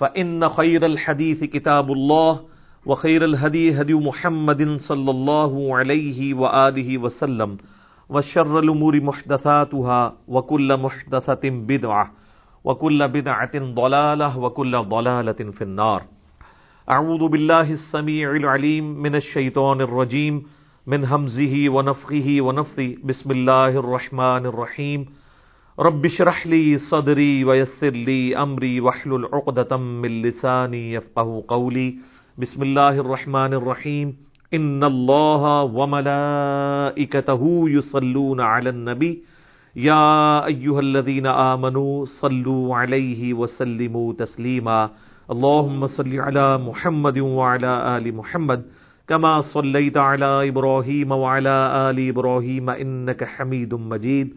فإن خير الحديث كتاب الله وخير الهدي هدي محمد صلى الله عليه وآله وسلم وشر الأمور محدثاتها وكل محدثة بدعة وكل بدعة ضلالة وكل ضلالة في النار. أعوذ بالله السميع العليم من الشيطان الرجيم من همزه ونفخه ونفثه. بسم الله الرحمن الرحيم. رب اشرح لي صدري ويسر لي أمري واحلل عقدة من لساني يفقه قولي. بسم الله الرحمن الرحيم. إن الله وملائكته يصلون على النبي. يا أيها الذين آمنوا صلوا عليه وسلموا تسليما. اللهم صل على محمد وعلى آل محمد. كما صليت على إبراهيم وعلى آل إبراهيم إنك حميد مجيد.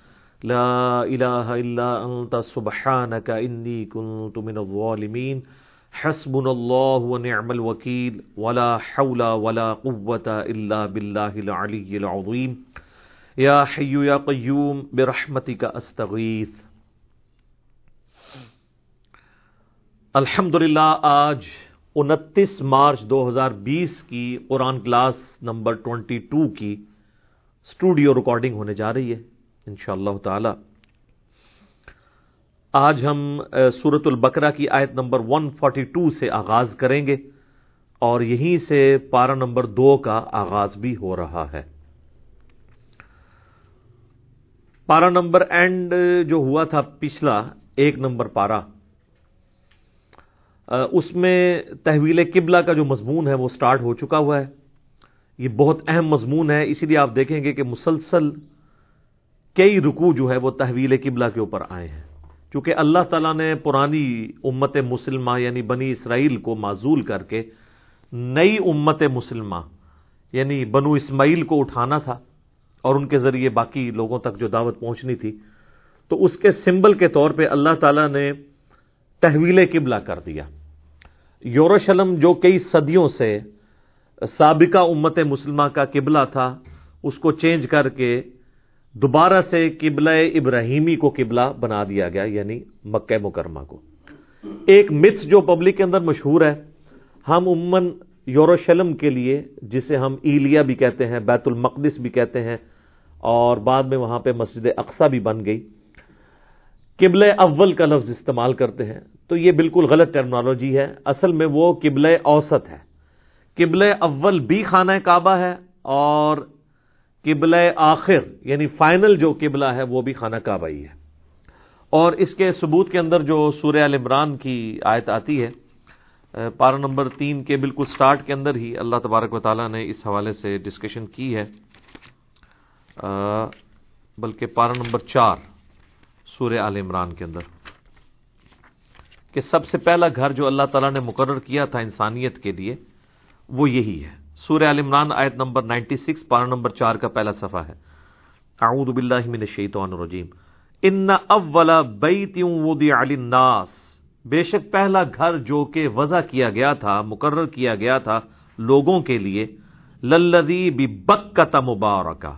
لا إله إلا أنت، سبحانك إني كنت من الظالمين. حسبنا الله ونعم الوكيل. ولا حول ولا قوة إلا بالله العلي العظيم. يا حي يا قيوم، برحمتك أستغيث. الحمدللہ، آج انتیس مارچ دو ہزار بیس کی قرآن کلاس نمبر ٹوینٹی ٹو کی اسٹوڈیو ریکارڈنگ ہونے جا رہی ہے۔ ان شاء اللہ تعالی۔ آج ہم سورت البقرہ کی آیت نمبر 142 سے آغاز کریں گے اور یہیں سے پارا نمبر دو کا آغاز بھی ہو رہا ہے۔ پارا نمبر اینڈ جو ہوا تھا پچھلا، ایک نمبر پارا اس میں تحویل قبلہ کا جو مضمون ہے وہ سٹارٹ ہو چکا ہوا ہے۔ یہ بہت اہم مضمون ہے، اسی لیے آپ دیکھیں گے کہ مسلسل کئی رکو جو ہے وہ تحویل قبلہ کے اوپر آئے ہیں۔ چونکہ اللہ تعالیٰ نے پرانی امت مسلمہ یعنی بنی اسرائیل کو معذول کر کے نئی امت مسلمہ یعنی بنو اسماعیل کو اٹھانا تھا اور ان کے ذریعے باقی لوگوں تک جو دعوت پہنچنی تھی، تو اس کے سمبل کے طور پہ اللہ تعالیٰ نے تحویل قبلہ کر دیا۔ یوروشلم جو کئی صدیوں سے سابقہ امت مسلمہ کا قبلہ تھا، اس کو چینج کر کے دوبارہ سے قبلہ ابراہیمی کو قبلہ بنا دیا گیا یعنی مکہ مکرمہ کو۔ ایک متھ جو پبلک کے اندر مشہور ہے، ہم عموماً یوروشلم کے لیے، جسے ہم ایلیا بھی کہتے ہیں، بیت المقدس بھی کہتے ہیں، اور بعد میں وہاں پہ مسجد اقسا بھی بن گئی۔ قبل اول کا لفظ استعمال کرتے ہیں، تو یہ بالکل غلط ٹرمنالوجی ہے۔ اصل میں وہ قبل اوسط ہے۔ قبل اول بھی خانہ کعبہ ہے اور قبل آخر یعنی فائنل جو قبلہ ہے، وہ بھی خانہ کعبہ ہی ہے۔ اور اس کے ثبوت کے اندر جو سورہ عمران کی آیت آتی ہے پارا نمبر تین کے بالکل سٹارٹ کے اندر ہی اللہ تبارک و تعالیٰ نے اس حوالے سے ڈسکشن کی ہے۔ بلکہ پارا نمبر چار سورہ آل عمران کے اندر۔ کہ سب سے پہلا گھر جو اللہ تعالیٰ نے مقرر کیا تھا انسانیت کے لیے، وہ یہی ہے۔ سورہ عال عمران آیت نمبر 96 پارا نمبر چار کا پہلا صفحہ ہے۔ اعوذ باللہ من الشیطان الرجیم۔ ان اول بیت وضع للناس۔ بے شک پہلا گھر جو کہ وضع کیا گیا تھا، مقرر کیا گیا تھا لوگوں کے لیے، للذی ببکہ مبارکہ۔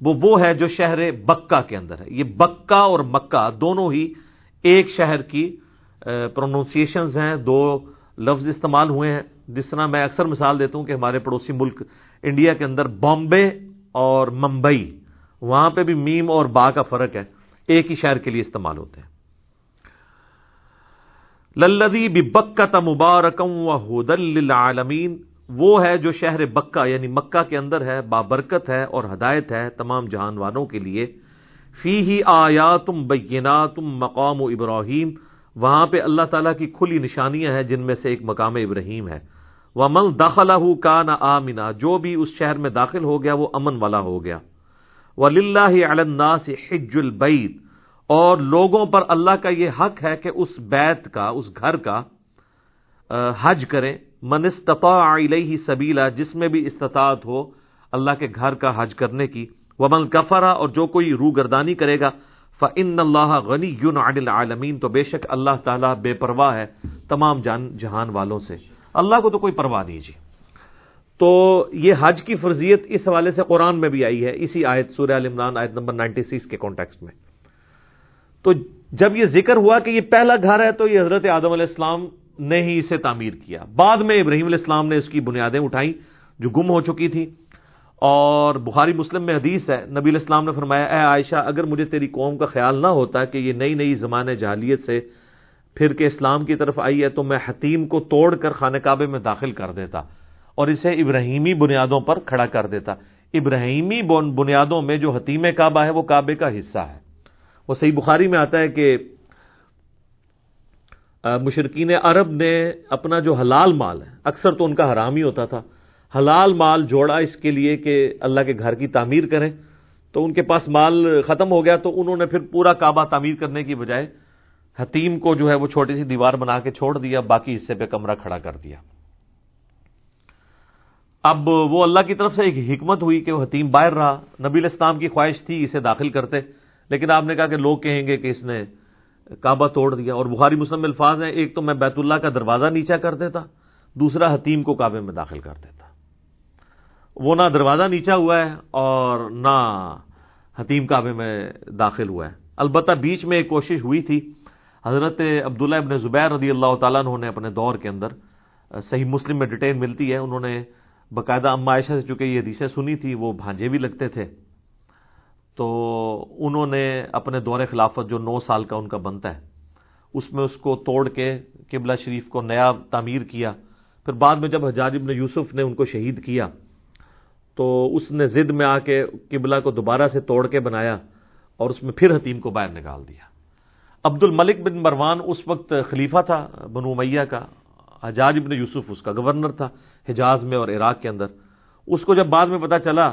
وہ وہ ہے جو شہر بکہ کے اندر ہے۔ یہ بکہ اور مکہ دونوں ہی ایک شہر کی پروننسیشنز ہیں، دو لفظ استعمال ہوئے ہیں۔ جس طرح میں اکثر مثال دیتا ہوں کہ ہمارے پڑوسی ملک انڈیا کے اندر بامبے اور ممبئی، وہاں پہ بھی میم اور با کا فرق ہے۔ ایک ہی شہر کے لیے استعمال ہوتے ہیں۔ للدی بکت مبارکم و حدل عالمین وہ ہے جو شہر بکہ یعنی مکہ کے اندر ہے، بابرکت ہے اور ہدایت ہے تمام جہان والوں کے لیے۔ فی ہی آیا تم بینا تم مقام و ابراہیم وہاں پہ اللہ تعالیٰ کی کھلی نشانیاں ہیں جن میں سے ایک مقام ابراہیم ہے۔ وہ من داخلہ کا نہ آمنا، جو بھی اس شہر میں داخل ہو گیا، وہ امن والا ہو گیا۔ وہ اللہ سے حج البعید اور لوگوں پر اللہ کا یہ حق ہے کہ اس بیت کا، اس گھر کا حج کریں۔ منستفا علیہ سبیلا جس میں بھی استطاعت ہو اللہ کے گھر کا حج کرنے کی۔ وہ من کفرا اور جو کوئی روح گردانی کرے گا فن اللہ غنی یون عدل عالمین تو بے شک اللہ تعالیٰ بے پرواہ ہے تمام جان جہان والوں سے۔ اللہ کو تو کوئی پرواہ نہیں جی۔ تو یہ حج کی فرضیت اس حوالے سے قرآن میں بھی آئی ہے۔ اسی آیت سورہ عمران آیت نمبر نائنٹی سکس کے کانٹیکس میں۔ تو جب یہ ذکر ہوا کہ یہ پہلا گھر ہے تو یہ حضرت آدم علیہ السلام نے ہی اسے تعمیر کیا۔ بعد میں ابراہیم علیہ السلام نے اس کی بنیادیں اٹھائیں جو گم ہو چکی تھی اور بخاری مسلم میں حدیث ہے، نبی علیہ السلام نے فرمایا، اے عائشہ، اگر مجھے تیری قوم کا خیال نہ ہوتا کہ یہ نئی نئی زمانے جہالیت سے پھر کے اسلام کی طرف آئی ہے، تو میں حتیم کو توڑ کر خانہ کعبے میں داخل کر دیتا اور اسے ابراہیمی بنیادوں پر کھڑا کر دیتا۔ ابراہیمی بنیادوں میں جو حتیم کعبہ ہے، وہ کعبے کا حصہ ہے۔ وہ صحیح بخاری میں آتا ہے کہ مشرقین عرب نے اپنا جو حلال مال ہے، اکثر تو ان کا حرام ہی ہوتا تھا۔ حلال مال جوڑا اس کے لیے کہ اللہ کے گھر کی تعمیر کریں، تو ان کے پاس مال ختم ہو گیا تو انہوں نے پھر پورا کعبہ تعمیر کرنے کی بجائے حتیم کو جو ہے وہ چھوٹی سی دیوار بنا کے چھوڑ دیا، باقی حصے پہ کمرہ کھڑا کر دیا۔ اب وہ اللہ کی طرف سے ایک حکمت ہوئی کہ وہ حتیم باہر رہا۔ نبی الاسلام کی خواہش تھی اسے داخل کرتے، لیکن آپ نے کہا کہ لوگ کہیں گے کہ اس نے کعبہ توڑ دیا۔ اور بخاری مسلم الفاظ ہیں، ایک تو میں بیت اللہ کا دروازہ نیچا کر دیتا، دوسرا حتیم کو کعبے میں داخل کر دیتا۔ وہ نہ دروازہ نیچا ہوا ہے اور نہ حتیم کعبے میں داخل ہوا ہے۔ البتہ بیچ میں ایک کوشش ہوئی تھی۔ حضرت عبداللہ ابن زبیر رضی اللہ تعالیٰ نے اپنے دور کے اندر صحیح مسلم میں ڈیٹیل ملتی ہے۔ انہوں نے باقاعدہ اما عائشہ سے چونکہ یہ حدیثیں سنی تھی وہ بھانجے بھی لگتے تھے۔ تو انہوں نے اپنے دور خلافت جو نو سال کا ان کا بنتا ہے، اس میں اس کو توڑ کے قبلہ شریف کو نیا تعمیر کیا۔ پھر بعد میں جب حجاج ابن یوسف نے ان کو شہید کیا تو اس نے زد میں آ کے قبلہ کو دوبارہ سے توڑ کے بنایا اور اس میں پھر حتیم کو باہر نکال دیا۔ عبد الملک بن مروان اس وقت خلیفہ تھا، بنو میاں کا، حجاج ابن یوسف اس کا گورنر تھا حجاز میں اور عراق کے اندر۔ اس کو جب بعد میں پتا چلا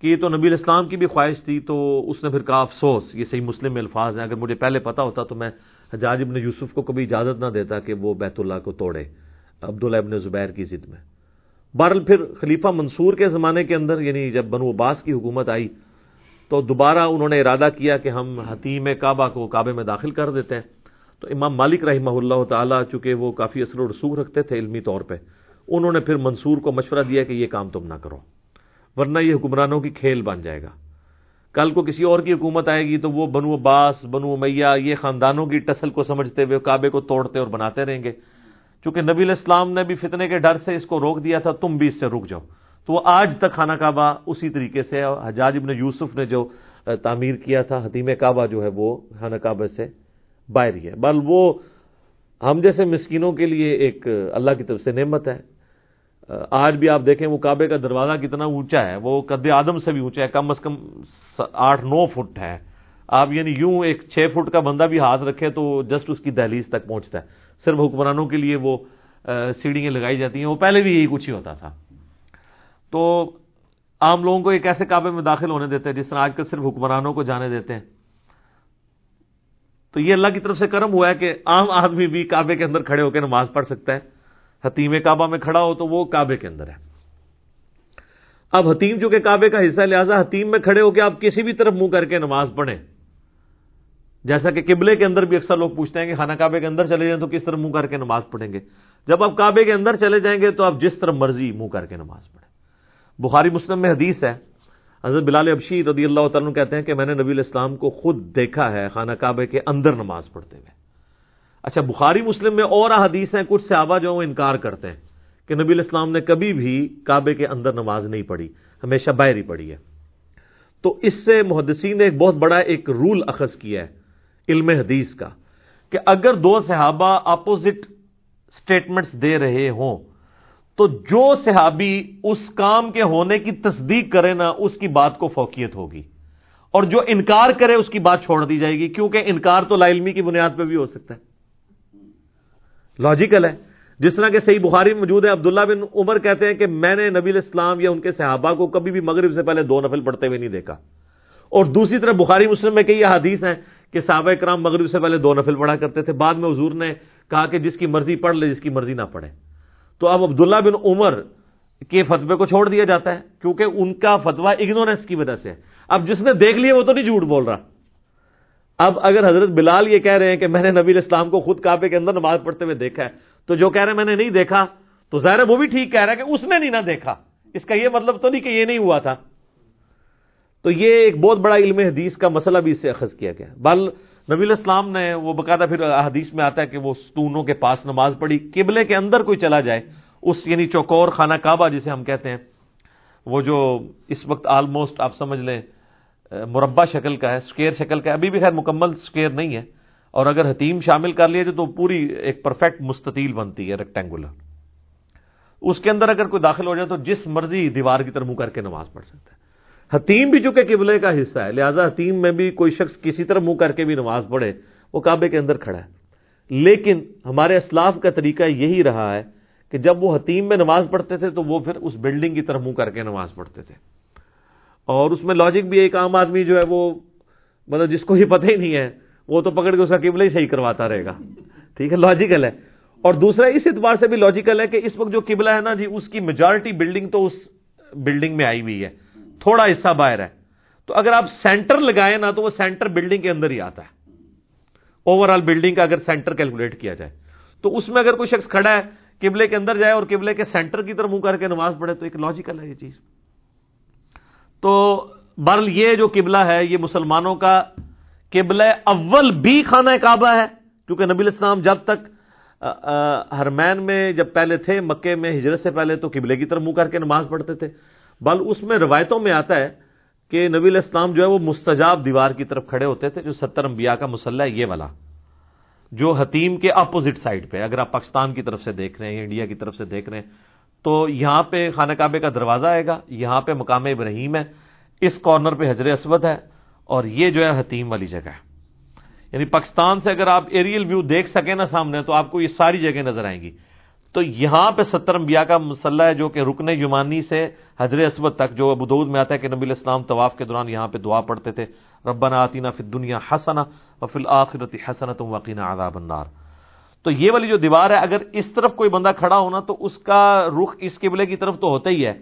کہ یہ تو نبی الاسلام کی بھی خواہش تھی، تو اس نے پھر کہا، افسوس، یہ صحیح مسلم میں الفاظ ہیں، اگر مجھے پہلے پتا ہوتا تو میں حجاج ابن یوسف کو کبھی اجازت نہ دیتا کہ وہ بیت اللہ کو توڑے، عبداللہ ابن زبیر کی ضد میں۔ بہرحال پھر خلیفہ منصور کے زمانے کے اندر یعنی جب بنو عباس کی حکومت آئی، تو دوبارہ انہوں نے ارادہ کیا کہ ہم حتیم کعبہ کو کعبے میں داخل کر دیتے ہیں۔ تو امام مالک رحمہ اللہ تعالیٰ، چونکہ وہ کافی اثر و رسوخ رکھتے تھے علمی طور پہ، انہوں نے پھر منصور کو مشورہ دیا کہ یہ کام تم نہ کرو، ورنہ یہ حکمرانوں کی کھیل بن جائے گا۔ کل کو کسی اور کی حکومت آئے گی تو وہ بنو عباس، بنو میاں یہ خاندانوں کی ٹسل کو سمجھتے ہوئے کعبے کو توڑتے اور بناتے رہیں گے۔ چونکہ نبی الاسلام نے بھی فتنے کے ڈر سے اس کو روک دیا تھا، تم بھی اس سے رک جاؤ۔ تو وہ آج تک خانہ کعبہ اسی طریقے سے حجاج ابن یوسف نے جو تعمیر کیا تھا، حتیم کعبہ جو ہے وہ خانہ کعبہ سے باہر ہی ہے۔ بل وہ ہم جیسے مسکینوں کے لیے ایک اللہ کی طرف سے نعمت ہے۔ آج بھی آپ دیکھیں وہ کعبے کا دروازہ کتنا اونچا ہے، وہ قد آدم سے بھی اونچا ہے، کم از کم آٹھ، نو فٹ ہے۔ آپ یعنی یوں ایک چھ فٹ کا بندہ بھی ہاتھ رکھے تو جسٹ اس کی دہلیز تک پہنچتا ہے۔ صرف حکمرانوں کے لیے وہ سیڑھیاں لگائی جاتی ہیں، وہ پہلے بھی یہی کچھ ہی ہوتا تھا۔ تو عام لوگوں کو ایک ایسے کعبے میں داخل ہونے دیتے ہیں جس طرح آج کل صرف حکمرانوں کو جانے دیتے ہیں۔ تو یہ اللہ کی طرف سے کرم ہوا ہے کہ عام آدمی بھی کعبے کے اندر کھڑے ہو کے نماز پڑھ سکتا ہے۔ حتیم کعبہ میں کھڑا ہو تو وہ کعبے کے اندر ہے۔ اب حتیم جو کہ کعبے کا حصہ لہٰذا حتیم میں کھڑے ہو کے آپ کسی بھی طرف منہ کر کے نماز پڑھیں۔ جیسا کہ قبلے کے اندر بھی اکثر لوگ پوچھتے ہیں کہ خانہ کعبے کے اندر چلے جائیں تو کس طرح منہ کر کے نماز پڑھیں گے؟ جب آپ کعبے کے اندر چلے جائیں گے تو آپ جس طرح مرضی منہ کر کے نماز پڑھیں۔ بخاری مسلم میں حدیث ہے، حضرت بلال ابشی رضی اللہ تعالیٰ کہتے ہیں کہ میں نے نبی الاسلام کو خود دیکھا ہے خانہ کعبے کے اندر نماز پڑھتے ہوئے۔ اچھا بخاری مسلم میں اور حدیث ہیں، کچھ صحابہ جو وہ انکار کرتے ہیں کہ نبی الاسلام نے کبھی بھی کعبے کے اندر نماز نہیں پڑھی، ہمیشہ باہر ہی پڑھی ہے۔ تو اس سے محدثین نے ایک بہت بڑا ایک رول اخذ کیا ہے۔ علم حدیث کا کہ اگر دو صحابہ اپوزٹ سٹیٹمنٹس دے رہے ہوں، تو جو صحابی اس کام کے ہونے کی تصدیق کرے نا، اس کی بات کو فوقیت ہوگی۔ اور جو انکار کرے، اس کی بات چھوڑ دی جائے گی، کیونکہ انکار تو لا علمی کی بنیاد پہ بھی ہو سکتا ہے۔ لاجیکل ہے۔ جس طرح کہ صحیح بخاری میں موجود ہے، عبداللہ بن عمر کہتے ہیں کہ میں نے نبی الاسلام یا ان کے صحابہ کو کبھی بھی مغرب سے پہلے دو نفل پڑھتے ہوئے نہیں دیکھا۔ اور دوسری طرف بخاری مسلم میں کئی حدیث ہیں کہ صحابہ کرام مغرب سے پہلے دو نفل پڑھا کرتے تھے، بعد میں حضور نے کہا کہ جس کی مرضی پڑھ لے، جس کی مرضی نہ پڑھے۔ تو اب عبداللہ بن عمر کے فتوے کو چھوڑ دیا جاتا ہے، کیونکہ ان کا فتوا اگنورینس کی وجہ سے اب جس نے دیکھ لیا، وہ تو نہیں جھوٹ بول رہا۔ اب اگر حضرت بلال یہ کہہ رہے ہیں کہ میں نے نبی اسلام کو خود کعبے کے اندر نماز پڑھتے ہوئے دیکھا ہے، تو جو کہہ رہے ہیں میں نے نہیں دیکھا، تو ظاہر وہ بھی ٹھیک کہہ رہا ہے کہ اس نے نہیں نہ دیکھا۔ اس کا یہ مطلب تو نہیں کہ یہ نہیں ہوا تھا۔ تو یہ ایک بہت بڑا علم حدیث کا مسئلہ بھی اس سے اخذ کیا گیا۔ بل نبی الاسلام نے وہ باقاعدہ پھر حدیث میں آتا ہے کہ وہ ستونوں کے پاس نماز پڑھی، قبلے کے اندر کوئی چلا جائے، اس یعنی چوکور خانہ کعبہ جسے ہم کہتے ہیں، وہ جو اس وقت آلموسٹ آپ سمجھ لیں، مربع شکل کا ہے اسکیئر شکل کا ہے، ابھی بھی خیر مکمل اسکیئر نہیں ہے۔ اور اگر حتیم شامل کر لیے تو پوری ایک پرفیکٹ مستطیل بنتی ہے ریکٹینگولر اس کے اندر اگر کوئی داخل ہو جائے تو جس مرضی دیوار کی طرف منہ کر کے نماز پڑھ سکتا ہے۔ حتیم بھی چونکہ قبلے کا حصہ ہے، لہذا حتیم میں بھی کوئی شخص کسی طرح منہ کر کے بھی نماز پڑھے، وہ کعبے کے اندر کھڑا ہے۔ لیکن ہمارے اسلاف کا طریقہ یہی رہا ہے کہ جب وہ حتیم میں نماز پڑھتے تھے تو وہ پھر اس بلڈنگ کی طرف منہ کر کے نماز پڑھتے تھے۔ اور اس میں لاجک بھی ایک عام آدمی جو ہے وہ مطلب جس کو یہ پتہ ہی نہیں ہے، وہ تو پکڑ کے اس کا قبلہ ہی صحیح کرواتا رہے گا۔ ٹھیک ہے لاجیکل ہے۔ اور دوسرا، اس اعتبار سے بھی لاجیکل ہے کہ اس وقت جو قبلہ ہے نا جی اس کی میجارٹی بلڈنگ تو اس بلڈنگ میں آئی ہوئی ہے۔ تھوڑا حصہ باہر ہے۔ تو اگر آپ سینٹر لگائیں نا تو وہ سینٹر بلڈنگ کے اندر ہی آتا ہے۔ اوور آل بلڈنگ کا اگر سینٹر کیلکولیٹ کیا جائے۔ تو اس میں اگر کوئی شخص کھڑا ہے، قبلے کے اندر جائے اور قبلے کے سینٹر کی طرف منہ کر کے نماز پڑھے، تو ایک لاجیکل ہے یہ چیز۔ تو برل یہ جو قبلہ ہے، یہ مسلمانوں کا قبلہ اول بھی خانہ کعبہ ہے۔ کیونکہ نبی الاسلام جب تک ہرمین میں جب پہلے تھے مکے میں ہجرت سے پہلے تو قبلے کی طرف منہ کر کے نماز پڑھتے تھے۔ بل اس میں روایتوں میں آتا ہے کہ نبی الاسلام جو ہے وہ مستجاب دیوار کی طرف کھڑے ہوتے تھے، جو ستر انبیاء کا مسلح ہے، یہ والا، جو حتیم کے اپوزٹ سائڈ پہ، اگر آپ پاکستان کی طرف سے دیکھ رہے ہیں، انڈیا کی طرف سے دیکھ رہے ہیں، تو یہاں پہ خانہ کعبے کا دروازہ آئے گا، یہاں پہ مقام ابراہیم ہے، اس کارنر پہ حضر اسود ہے، اور یہ جو ہے حتیم والی جگہ ہے۔ یعنی پاکستان سے اگر آپ ایریل ویو دیکھ سکیں نا سامنے، تو آپ کو یہ ساری جگہ نظر آئیں گی۔ تو یہاں پہ ستر انبیاء کا مسلح ہے جو کہ رکن یمانی سے حضر اسود تک، جو ابود میں آتا ہے کہ نبی الاسلام طواف کے دوران یہاں پہ دعا پڑھتے تھے، ربنا آتینا فی دنیا حسنا اور فی الآخرت حسنا تم وقین عذاب النار۔ تو یہ والی جو دیوار ہے، اگر اس طرف کوئی بندہ کھڑا ہونا تو اس کا رخ اس قبلے کی طرف تو ہوتا ہی ہے۔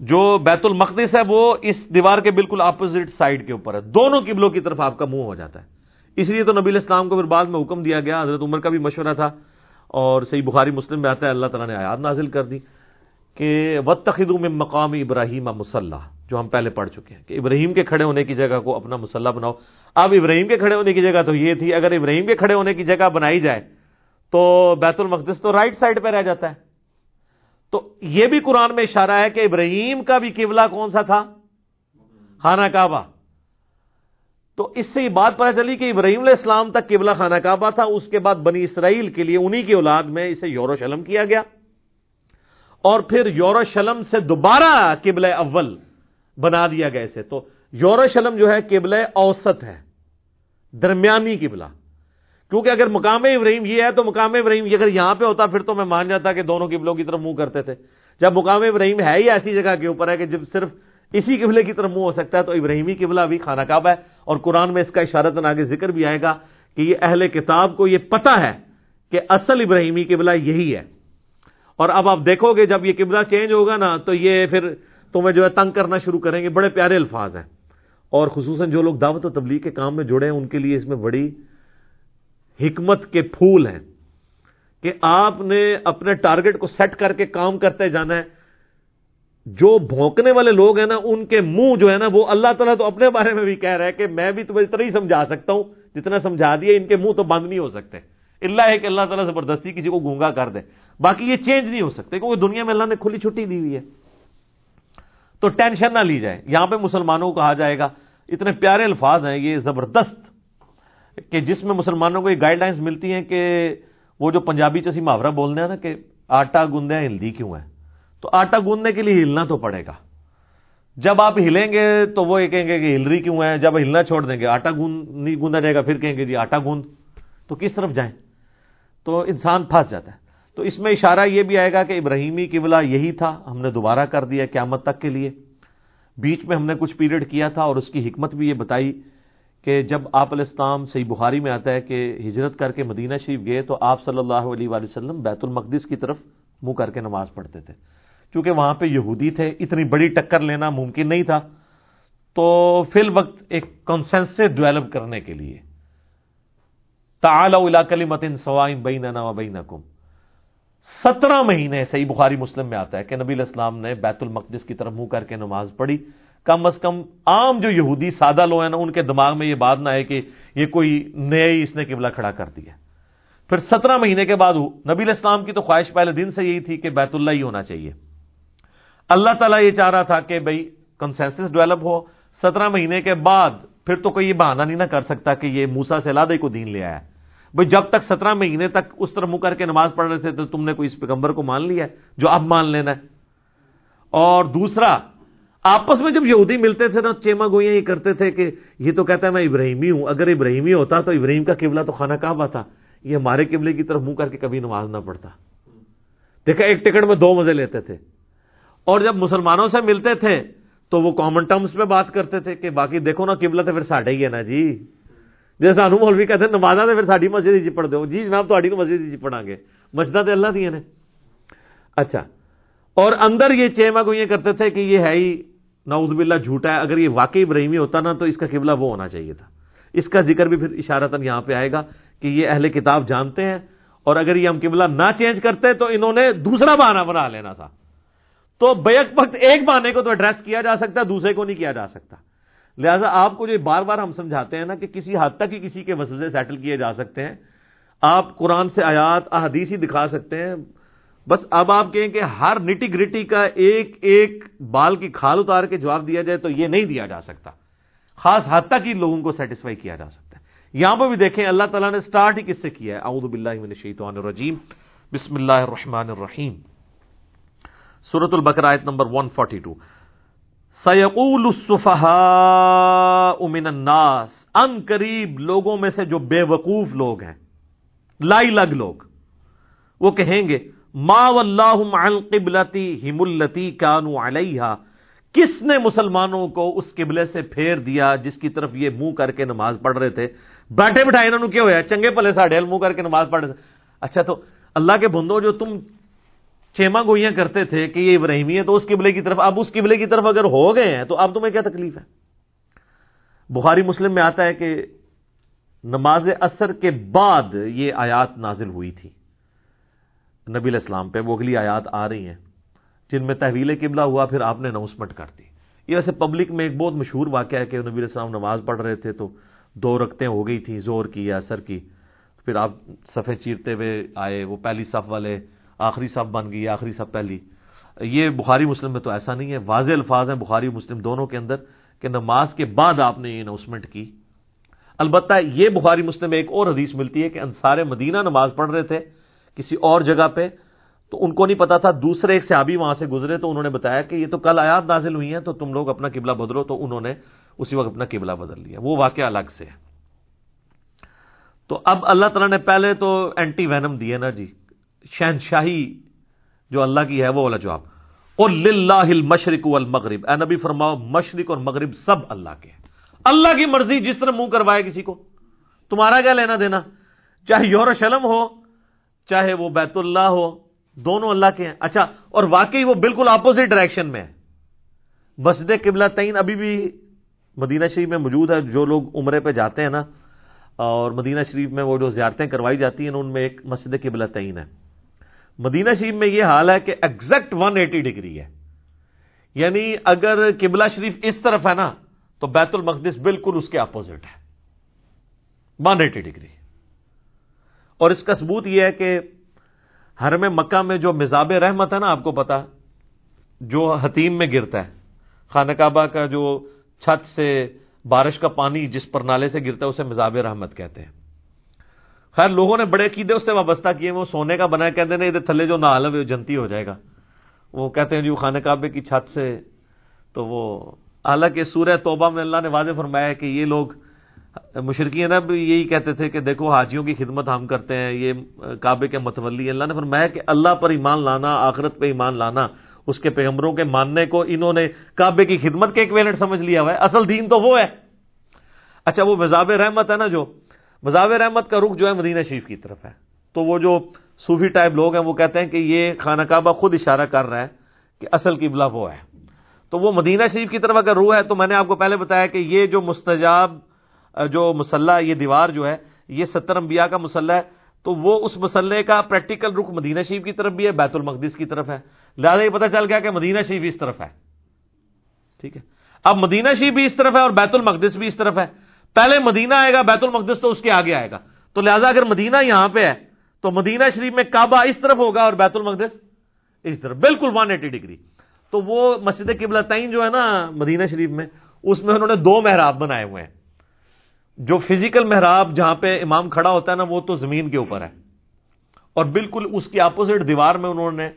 جو بیت المقدس ہے، وہ اس دیوار کے بالکل اپوزٹ سائڈ کے اوپر ہے۔ دونوں قبلوں کی طرف آپ کا منہ ہو جاتا ہے۔ اس لیے تو نبی اسلام کو پھر بعد میں حکم دیا گیا، حضرت عمر کا بھی مشورہ تھا۔ اور صحیح بخاری مسلم میں آتا ہے، اللہ تعالیٰ نے آیات نازل کر دی کہ وط تخدو میں مقام ابراہیم مسلح جو ہم پہلے پڑھ چکے ہیں کہ ابراہیم کے کھڑے ہونے کی جگہ کو اپنا مسلح بناؤ۔ اب ابراہیم کے کھڑے ہونے کی جگہ تو یہ تھی، اگر ابراہیم کے کھڑے ہونے کی جگہ بنائی جائے تو بیت المقدس تو رائٹ سائڈ پہ رہ جاتا ہے۔ تو یہ بھی قرآن میں اشارہ ہے کہ ابراہیم کا بھی قبلہ کون سا تھا؟ خانہ کعبہ۔ تو اس سے یہ بات پتہ چلی کہ ابراہیم علیہ السلام تک قبلہ خانہ کعبہ تھا، اس کے بعد بنی اسرائیل کے لیے انہی کی اولاد میں اسے یوروشلم کیا گیا۔ اور پھر یوروشلم سے دوبارہ قبل اول بنا دیا گیا اسے۔ تو یوروشلم جو ہے قبل اوسط ہے، درمیانی قبلہ۔ کیونکہ اگر مقام ابراہیم یہ ہے، تو مقام ابراہیم اگر یہاں پہ ہوتا، پھر تو میں مان جاتا کہ دونوں قبلوں کی طرف منہ کرتے تھے۔ جب مقام ابراہیم ہے ہی ایسی جگہ کے اوپر ہے کہ جب صرف اسی قبلے کی طرف منہ ہو سکتا ہے تو ابراہیمی قبلہ بھی خانہ کعبہ ہے اور قرآن میں اس کا اشارت آگے ذکر بھی آئے گا کہ یہ اہل کتاب کو یہ پتا ہے کہ اصل ابراہیمی قبلہ یہی ہے۔ اور اب آپ دیکھو گے جب یہ قبلہ چینج ہوگا نا تو یہ پھر تمہیں جو ہے تنگ کرنا شروع کریں گے۔ بڑے پیارے الفاظ ہیں۔ اور خصوصاً جو لوگ دعوت و تبلیغ کے کام میں جڑے ہیں، ان کے لیے اس میں بڑی حکمت کے پھول ہیں کہ آپ نے اپنے ٹارگٹ کو سیٹ کر کے کام کرتے جانا ہے۔ جو بھونکنے والے لوگ ہیں نا، ان کے منہ جو ہے نا، وہ اللہ تعالیٰ تو اپنے بارے میں بھی کہہ رہا ہے کہ میں بھی تمہیں اتنا ہی سمجھا سکتا ہوں، جتنا سمجھا دیا، ان کے منہ تو بند نہیں ہو سکتے۔ اللہ ہے کہ اللہ تعالیٰ زبردستی کسی کو گونگا کر دے۔ باقی یہ چینج نہیں ہو سکتے، کیونکہ دنیا میں اللہ نے کھلی چھٹی دی ہوئی ہے۔ تو ٹینشن نہ لی جائے۔ یہاں پہ مسلمانوں کو کہا جائے گا، اتنے پیارے الفاظ ہیں، یہ زبردست کہ جس میں مسلمانوں کو یہ گائیڈ لائنس ملتی ہیں کہ وہ جو پنجابی چسی محاورہ بولنے ہیں نا کہ آٹا گوندے ہلدی کیوں ہے تو آٹا گوندنے کے لیے ہلنا تو پڑے گا۔ جب آپ ہلیں گے تو وہ یہ کہیں گے کہ ہلری کیوں ہے؟ جب ہلنا چھوڑ دیں گے، آٹا گوند، نہیں گوندا جائے گا، پھر کہیں گے جی آٹا گوند۔ تو کس طرف جائیں؟ تو انسان پھنس جاتا ہے۔ تو اس میں اشارہ یہ بھی آئے گا کہ ابراہیمی قبلہ یہی تھا، ہم نے دوبارہ کر دیا قیامت تک کے لیے۔ بیچ میں ہم نے کچھ پیریڈ کیا تھا اور اس کی حکمت بھی یہ بتائی کہ جب آپ علیہ السلام، صحیح بخاری میں آتا ہے کہ ہجرت کر کے مدینہ شریف گئے تو آپ صلی اللہ علیہ وآلہ وسلم بیت المقدس کی طرف منہ کر کے نماز پڑھتے تھے۔ چونکہ وہاں پہ یہودی تھے، اتنی بڑی ٹکر لینا ممکن نہیں تھا۔ تو فی الوقت ایک کانسنس ڈیولپ کرنے کے لیے۔ تعال کلی متن سوائم بین و بین سترہ مہینے صحیح بخاری مسلم میں آتا ہے کہ نبی الاسلام نے بیت المقدس کی طرف منہ کر کے نماز پڑھی۔ کم از کم عام جو یہودی سادہ لوگ ہیں نا، ان کے دماغ میں یہ بات نہ ہے کہ یہ کوئی نئے اس نے قبلہ کھڑا کر دیا۔ پھر سترہ مہینے کے بعد نبی الاسلام کی تو خواہش پہلے دن سے یہی تھی کہ بیت اللہ ہی ہونا چاہیے۔ اللہ تعالیٰ یہ چاہ رہا تھا کہ بھائی کنسنسس ڈیولپ ہو، سترہ مہینے کے بعد پھر تو کوئی یہ بہانہ نہیں نہ کر سکتا کہ یہ موسا سے لادے کو دین لے آیا۔ بھائی جب تک سترہ مہینے تک اس طرح منہ کر کے نماز پڑھ رہے تھے تو تم نے کوئی اس پیغمبر کو مان لیا ہے جو اب مان لینا ہے۔ اور دوسرا، آپس میں جب یہودی ملتے تھے نا چیما گوئیاں یہ کرتے تھے کہ یہ تو کہتا ہے میں ابراہیمی ہوں، اگر ابراہیمی ہوتا تو ابراہیم کا قبلہ تو خانہ کعبہ تھا۔ یہ ہمارے قبلے کی طرف منہ کر کے کبھی نماز نہ پڑتا دیکھا، ایک ٹکٹ میں دو مزے لیتے تھے۔ اور جب مسلمانوں سے ملتے تھے تو وہ کامن ٹرمز پہ بات کرتے تھے کہ باقی دیکھو نا قبلہ تو پھر ساڈا ہی ہے نا جی۔ جی سانو مولوی کہتے ہیں نمازا تو پھر ساری مسجد ہی پڑھ دو۔ جی جناب تاری مسجد ہی پڑھا گے۔ مسجد تو اللہ دیا نے۔ اچھا۔ اور اندر یہ چیما گوئیاں کرتے تھے کہ یہ ہے ہی نعوذ باللہ جھوٹا ہے۔ اگر یہ واقعی ابراہیمی ہوتا نا تو اس کا قبلہ وہ ہونا چاہیے تھا۔ اس کا ذکر بھی پھر اشارتاً یہاں پہ آئے گا کہ یہ اہل کتاب جانتے ہیں۔ اور اگر یہ ہم قبلہ نہ چینج کرتے تو انہوں نے دوسرا بہانہ بنا لینا تھا۔ تو بیک وقت ایک بہانے کو تو ایڈریس کیا جا سکتا ہے، دوسرے کو نہیں کیا جا سکتا۔ لہذا آپ کو جو بار بار ہم سمجھاتے ہیں نا کہ کسی حد تک ہی کسی کے وسوسے سیٹل کیے جا سکتے ہیں۔ آپ قرآن سے آیات، احادیث ہی دکھا سکتے ہیں۔ بس اب آپ کہیں کہ ہر نٹی گریٹی کا ایک ایک بال کی کھال اتار کے جواب دیا جائے تو یہ نہیں دیا جا سکتا۔ خاص حد تک ہی لوگوں کو سیٹسفائی کیا جا سکتا ہے۔ یہاں پہ بھی دیکھیں، اللہ تعالیٰ نے سٹارٹ ہی کس سے کیا ہے؟ اعوذ باللہ من الشیطان الرجیم۔ بسم اللہ الرحمن الرحیم۔ سورت البقرآت نمبر 142 سیقول الصفحاء من الناس، ان قریب لوگوں میں سے جو بے وقوف لوگ ہیں، لائی لگ لوگ، وہ کہیں گے، ما واللہم عن قبلتی ہم اللتی کانو علیہا کس نے مسلمانوں کو اس قبلے سے پھیر دیا جس کی طرف یہ منہ کر کے نماز پڑھ رہے تھے؟ بیٹھے بٹھائے انہوں نے کیا ہوا چنگے پلے ساڑھے منہ کر کے نماز پڑھ رہے تھے۔ اچھا تو اللہ کے بندو جو تم چیما گوئیاں کرتے تھے کہ یہ ابراہیمی ہے تو اس قبلے کی طرف، اب اس قبلے کی طرف اگر ہو گئے ہیں تو اب تمہیں کیا تکلیف ہے؟ بخاری مسلم میں آتا ہے کہ نماز اثر کے بعد یہ آیات نازل ہوئی تھی۔ نبی الاسلام پہ وہ اگلی آیات آ رہی ہیں، جن میں تحویل قبلہ ہوا، پھر آپ نے اناؤنسمنٹ کر دی۔ یہ ویسے پبلک میں ایک بہت مشہور واقعہ ہے کہ نبی الاسلام نماز پڑھ رہے تھے تو دو رکھتے ہو گئی تھیں زور کی یا اثر کی۔ پھر آپ صفے چیرتے ہوئے آئے، وہ پہلی صف والے آخری صف بن گئی، آخری صف پہلی۔ یہ بخاری مسلم میں تو ایسا نہیں ہے۔ واضح الفاظ ہیں بخاری مسلم دونوں کے اندر کہ نماز کے بعد آپ نے یہ اناؤنسمنٹ کی۔ البتہ یہ بخاری مسلم میں ایک اور حدیث ملتی ہے کہ انصار مدینہ نماز پڑھ رہے تھے کسی اور جگہ پہ، تو ان کو نہیں پتا تھا۔ دوسرے ایک صحابی وہاں سے گزرے تو انہوں نے بتایا کہ یہ تو کل آیات نازل ہوئی ہیں، تو تم لوگ اپنا قبلہ بدلو۔ تو انہوں نے اسی وقت اپنا قبلہ بدل لیا۔ وہ واقعہ الگ سے ہے۔ تو اب اللہ تعالیٰ نے پہلے تو اینٹی وینم دیے نا جی۔ شہنشاہی جو اللہ کی ہے وہ والا جواب۔ اور مشرق المغرب اے نبی فرماؤ، مشرق اور مغرب سب اللہ کے اللہ کی مرضی جس طرح منہ کروائے کسی کو۔ تمہارا کیا لینا دینا؟ چاہے یورشلم ہو، چاہے وہ بیت اللہ ہو، دونوں اللہ کے ہیں۔ اچھا اور واقعی وہ بالکل اپوزٹ ڈائریکشن میں ہے مسجد قبلہ تعین ابھی بھی مدینہ شریف میں موجود ہے۔ جو لوگ عمرے پہ جاتے ہیں نا، اور مدینہ شریف میں وہ جو زیارتیں کروائی جاتی ہیں، ان میں ایک مسجد قبلہ تعین ہے۔ مدینہ شریف میں یہ حال ہے کہ ایگزیکٹ ون ایٹی ڈگری ہے۔ یعنی اگر قبلہ شریف اس طرف ہے نا، تو بیت المقدس بالکل اس کے اپوزٹ ہے۔ ون ایٹی ڈگری اور اس کا ثبوت یہ ہے کہ حرم مکہ میں جو مزاب رحمت ہے نا، آپ کو پتا جو حتیم میں گرتا ہے۔ خانہ کا جو چھت سے بارش کا پانی جس پر نالے سے گرتا ہے، اسے مزاب رحمت کہتے ہیں۔ خیر لوگوں نے بڑے قیدے اس سے وابستہ کیے وہ سونے کا بنا کہتے ہیں ادھر تھلے جو نال ہے وہ جنتی ہو جائے گا۔ وہ کہتے ہیں، جو خانہ کعبے کی چھت سے، تو وہ، حالانکہ سورہ توبہ میں اللہ نے واضح فرمایا کہ یہ لوگ مشرقی نا بھی یہی کہتے تھے کہ دیکھو، حاجیوں کی خدمت ہم کرتے ہیں، یہ کعبے کے متولی اللہ نے فرمایا کہ اللہ پر ایمان لانا، آخرت پہ ایمان لانا، اس کے پیغمبروں کے ماننے کو انہوں نے کعبے کی خدمت کے ایک ویلٹ سمجھ لیا ہوا ہے۔ اصل دین تو وہ ہے۔ اچھا وہ مذاب رحمت ہے نا جو؟ مذاب رحمت کا رخ جو ہے مدینہ شریف کی طرف ہے۔ تو وہ جو صوفی ٹائپ لوگ ہیں، وہ کہتے ہیں کہ یہ خانہ کعبہ خود اشارہ کر رہا ہے کہ اصل قبلہ وہ ہے۔ تو وہ مدینہ شریف کی طرف اگر روح ہے، تو میں نے آپ کو پہلے بتایا کہ یہ جو مستجاب، جو مسلح، یہ دیوار جو ہے، یہ ستر انبیاء کا مسلح ہے۔ تو وہ اس مسلح کا پریکٹیکل رخ مدینہ شریف کی طرف بھی ہے، بیت المقدس کی طرف ہے۔ لہٰذا یہ پتہ چل گیا کہ مدینہ شریف اس طرف ہے۔ ٹھیک ہے۔ اب مدینہ شریف بھی اس طرف ہے اور بیت المقدس بھی اس طرف ہے۔ پہلے مدینہ آئے گا، بیت المقدس تو اس کے آگے آئے گا۔ تو لہٰذا اگر مدینہ یہاں پہ ہے، تو مدینہ شریف میں کعبہ اس طرف ہوگا اور بیت المقدس اس طرف۔ بالکل ون ایٹی ڈگری تو وہ مسجد قبل تعین جو ہے نا، مدینہ شریف میں، اس میں انہوں نے دو محراب بنائے ہوئے ہیں۔ جو فزیکل محراب جہاں پہ امام کھڑا ہوتا ہے نا، وہ تو زمین کے اوپر ہے۔ اور بالکل اس کی اپوزٹ دیوار میں انہوں نے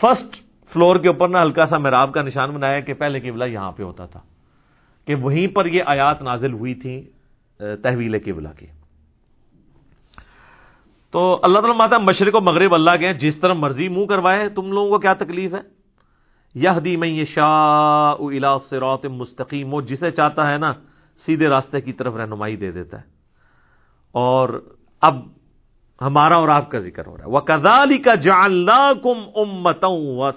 فرسٹ فلور کے اوپر نا ہلکا سا محراب کا نشان بنایا کہ پہلے قبلہ یہاں پہ ہوتا تھا۔ کہ وہیں پر یہ آیات نازل ہوئی تھی تحویل قبلہ کی۔ تو اللہ تعالیٰ ماتا مشرق و مغرب اللہ کے جس طرح مرضی منہ کروائے، تم لوگوں کو کیا تکلیف ہے؟ یہ میں یہ شاہ الا سروت مستقیم، وہ جسے چاہتا ہے نا، سیدھے راستے کی طرف رہنمائی دے دیتا ہے۔ اور اب ہمارا اور آپ کا ذکر ہو رہا ہے۔ وہ کزالی کا جاننا کم امتوں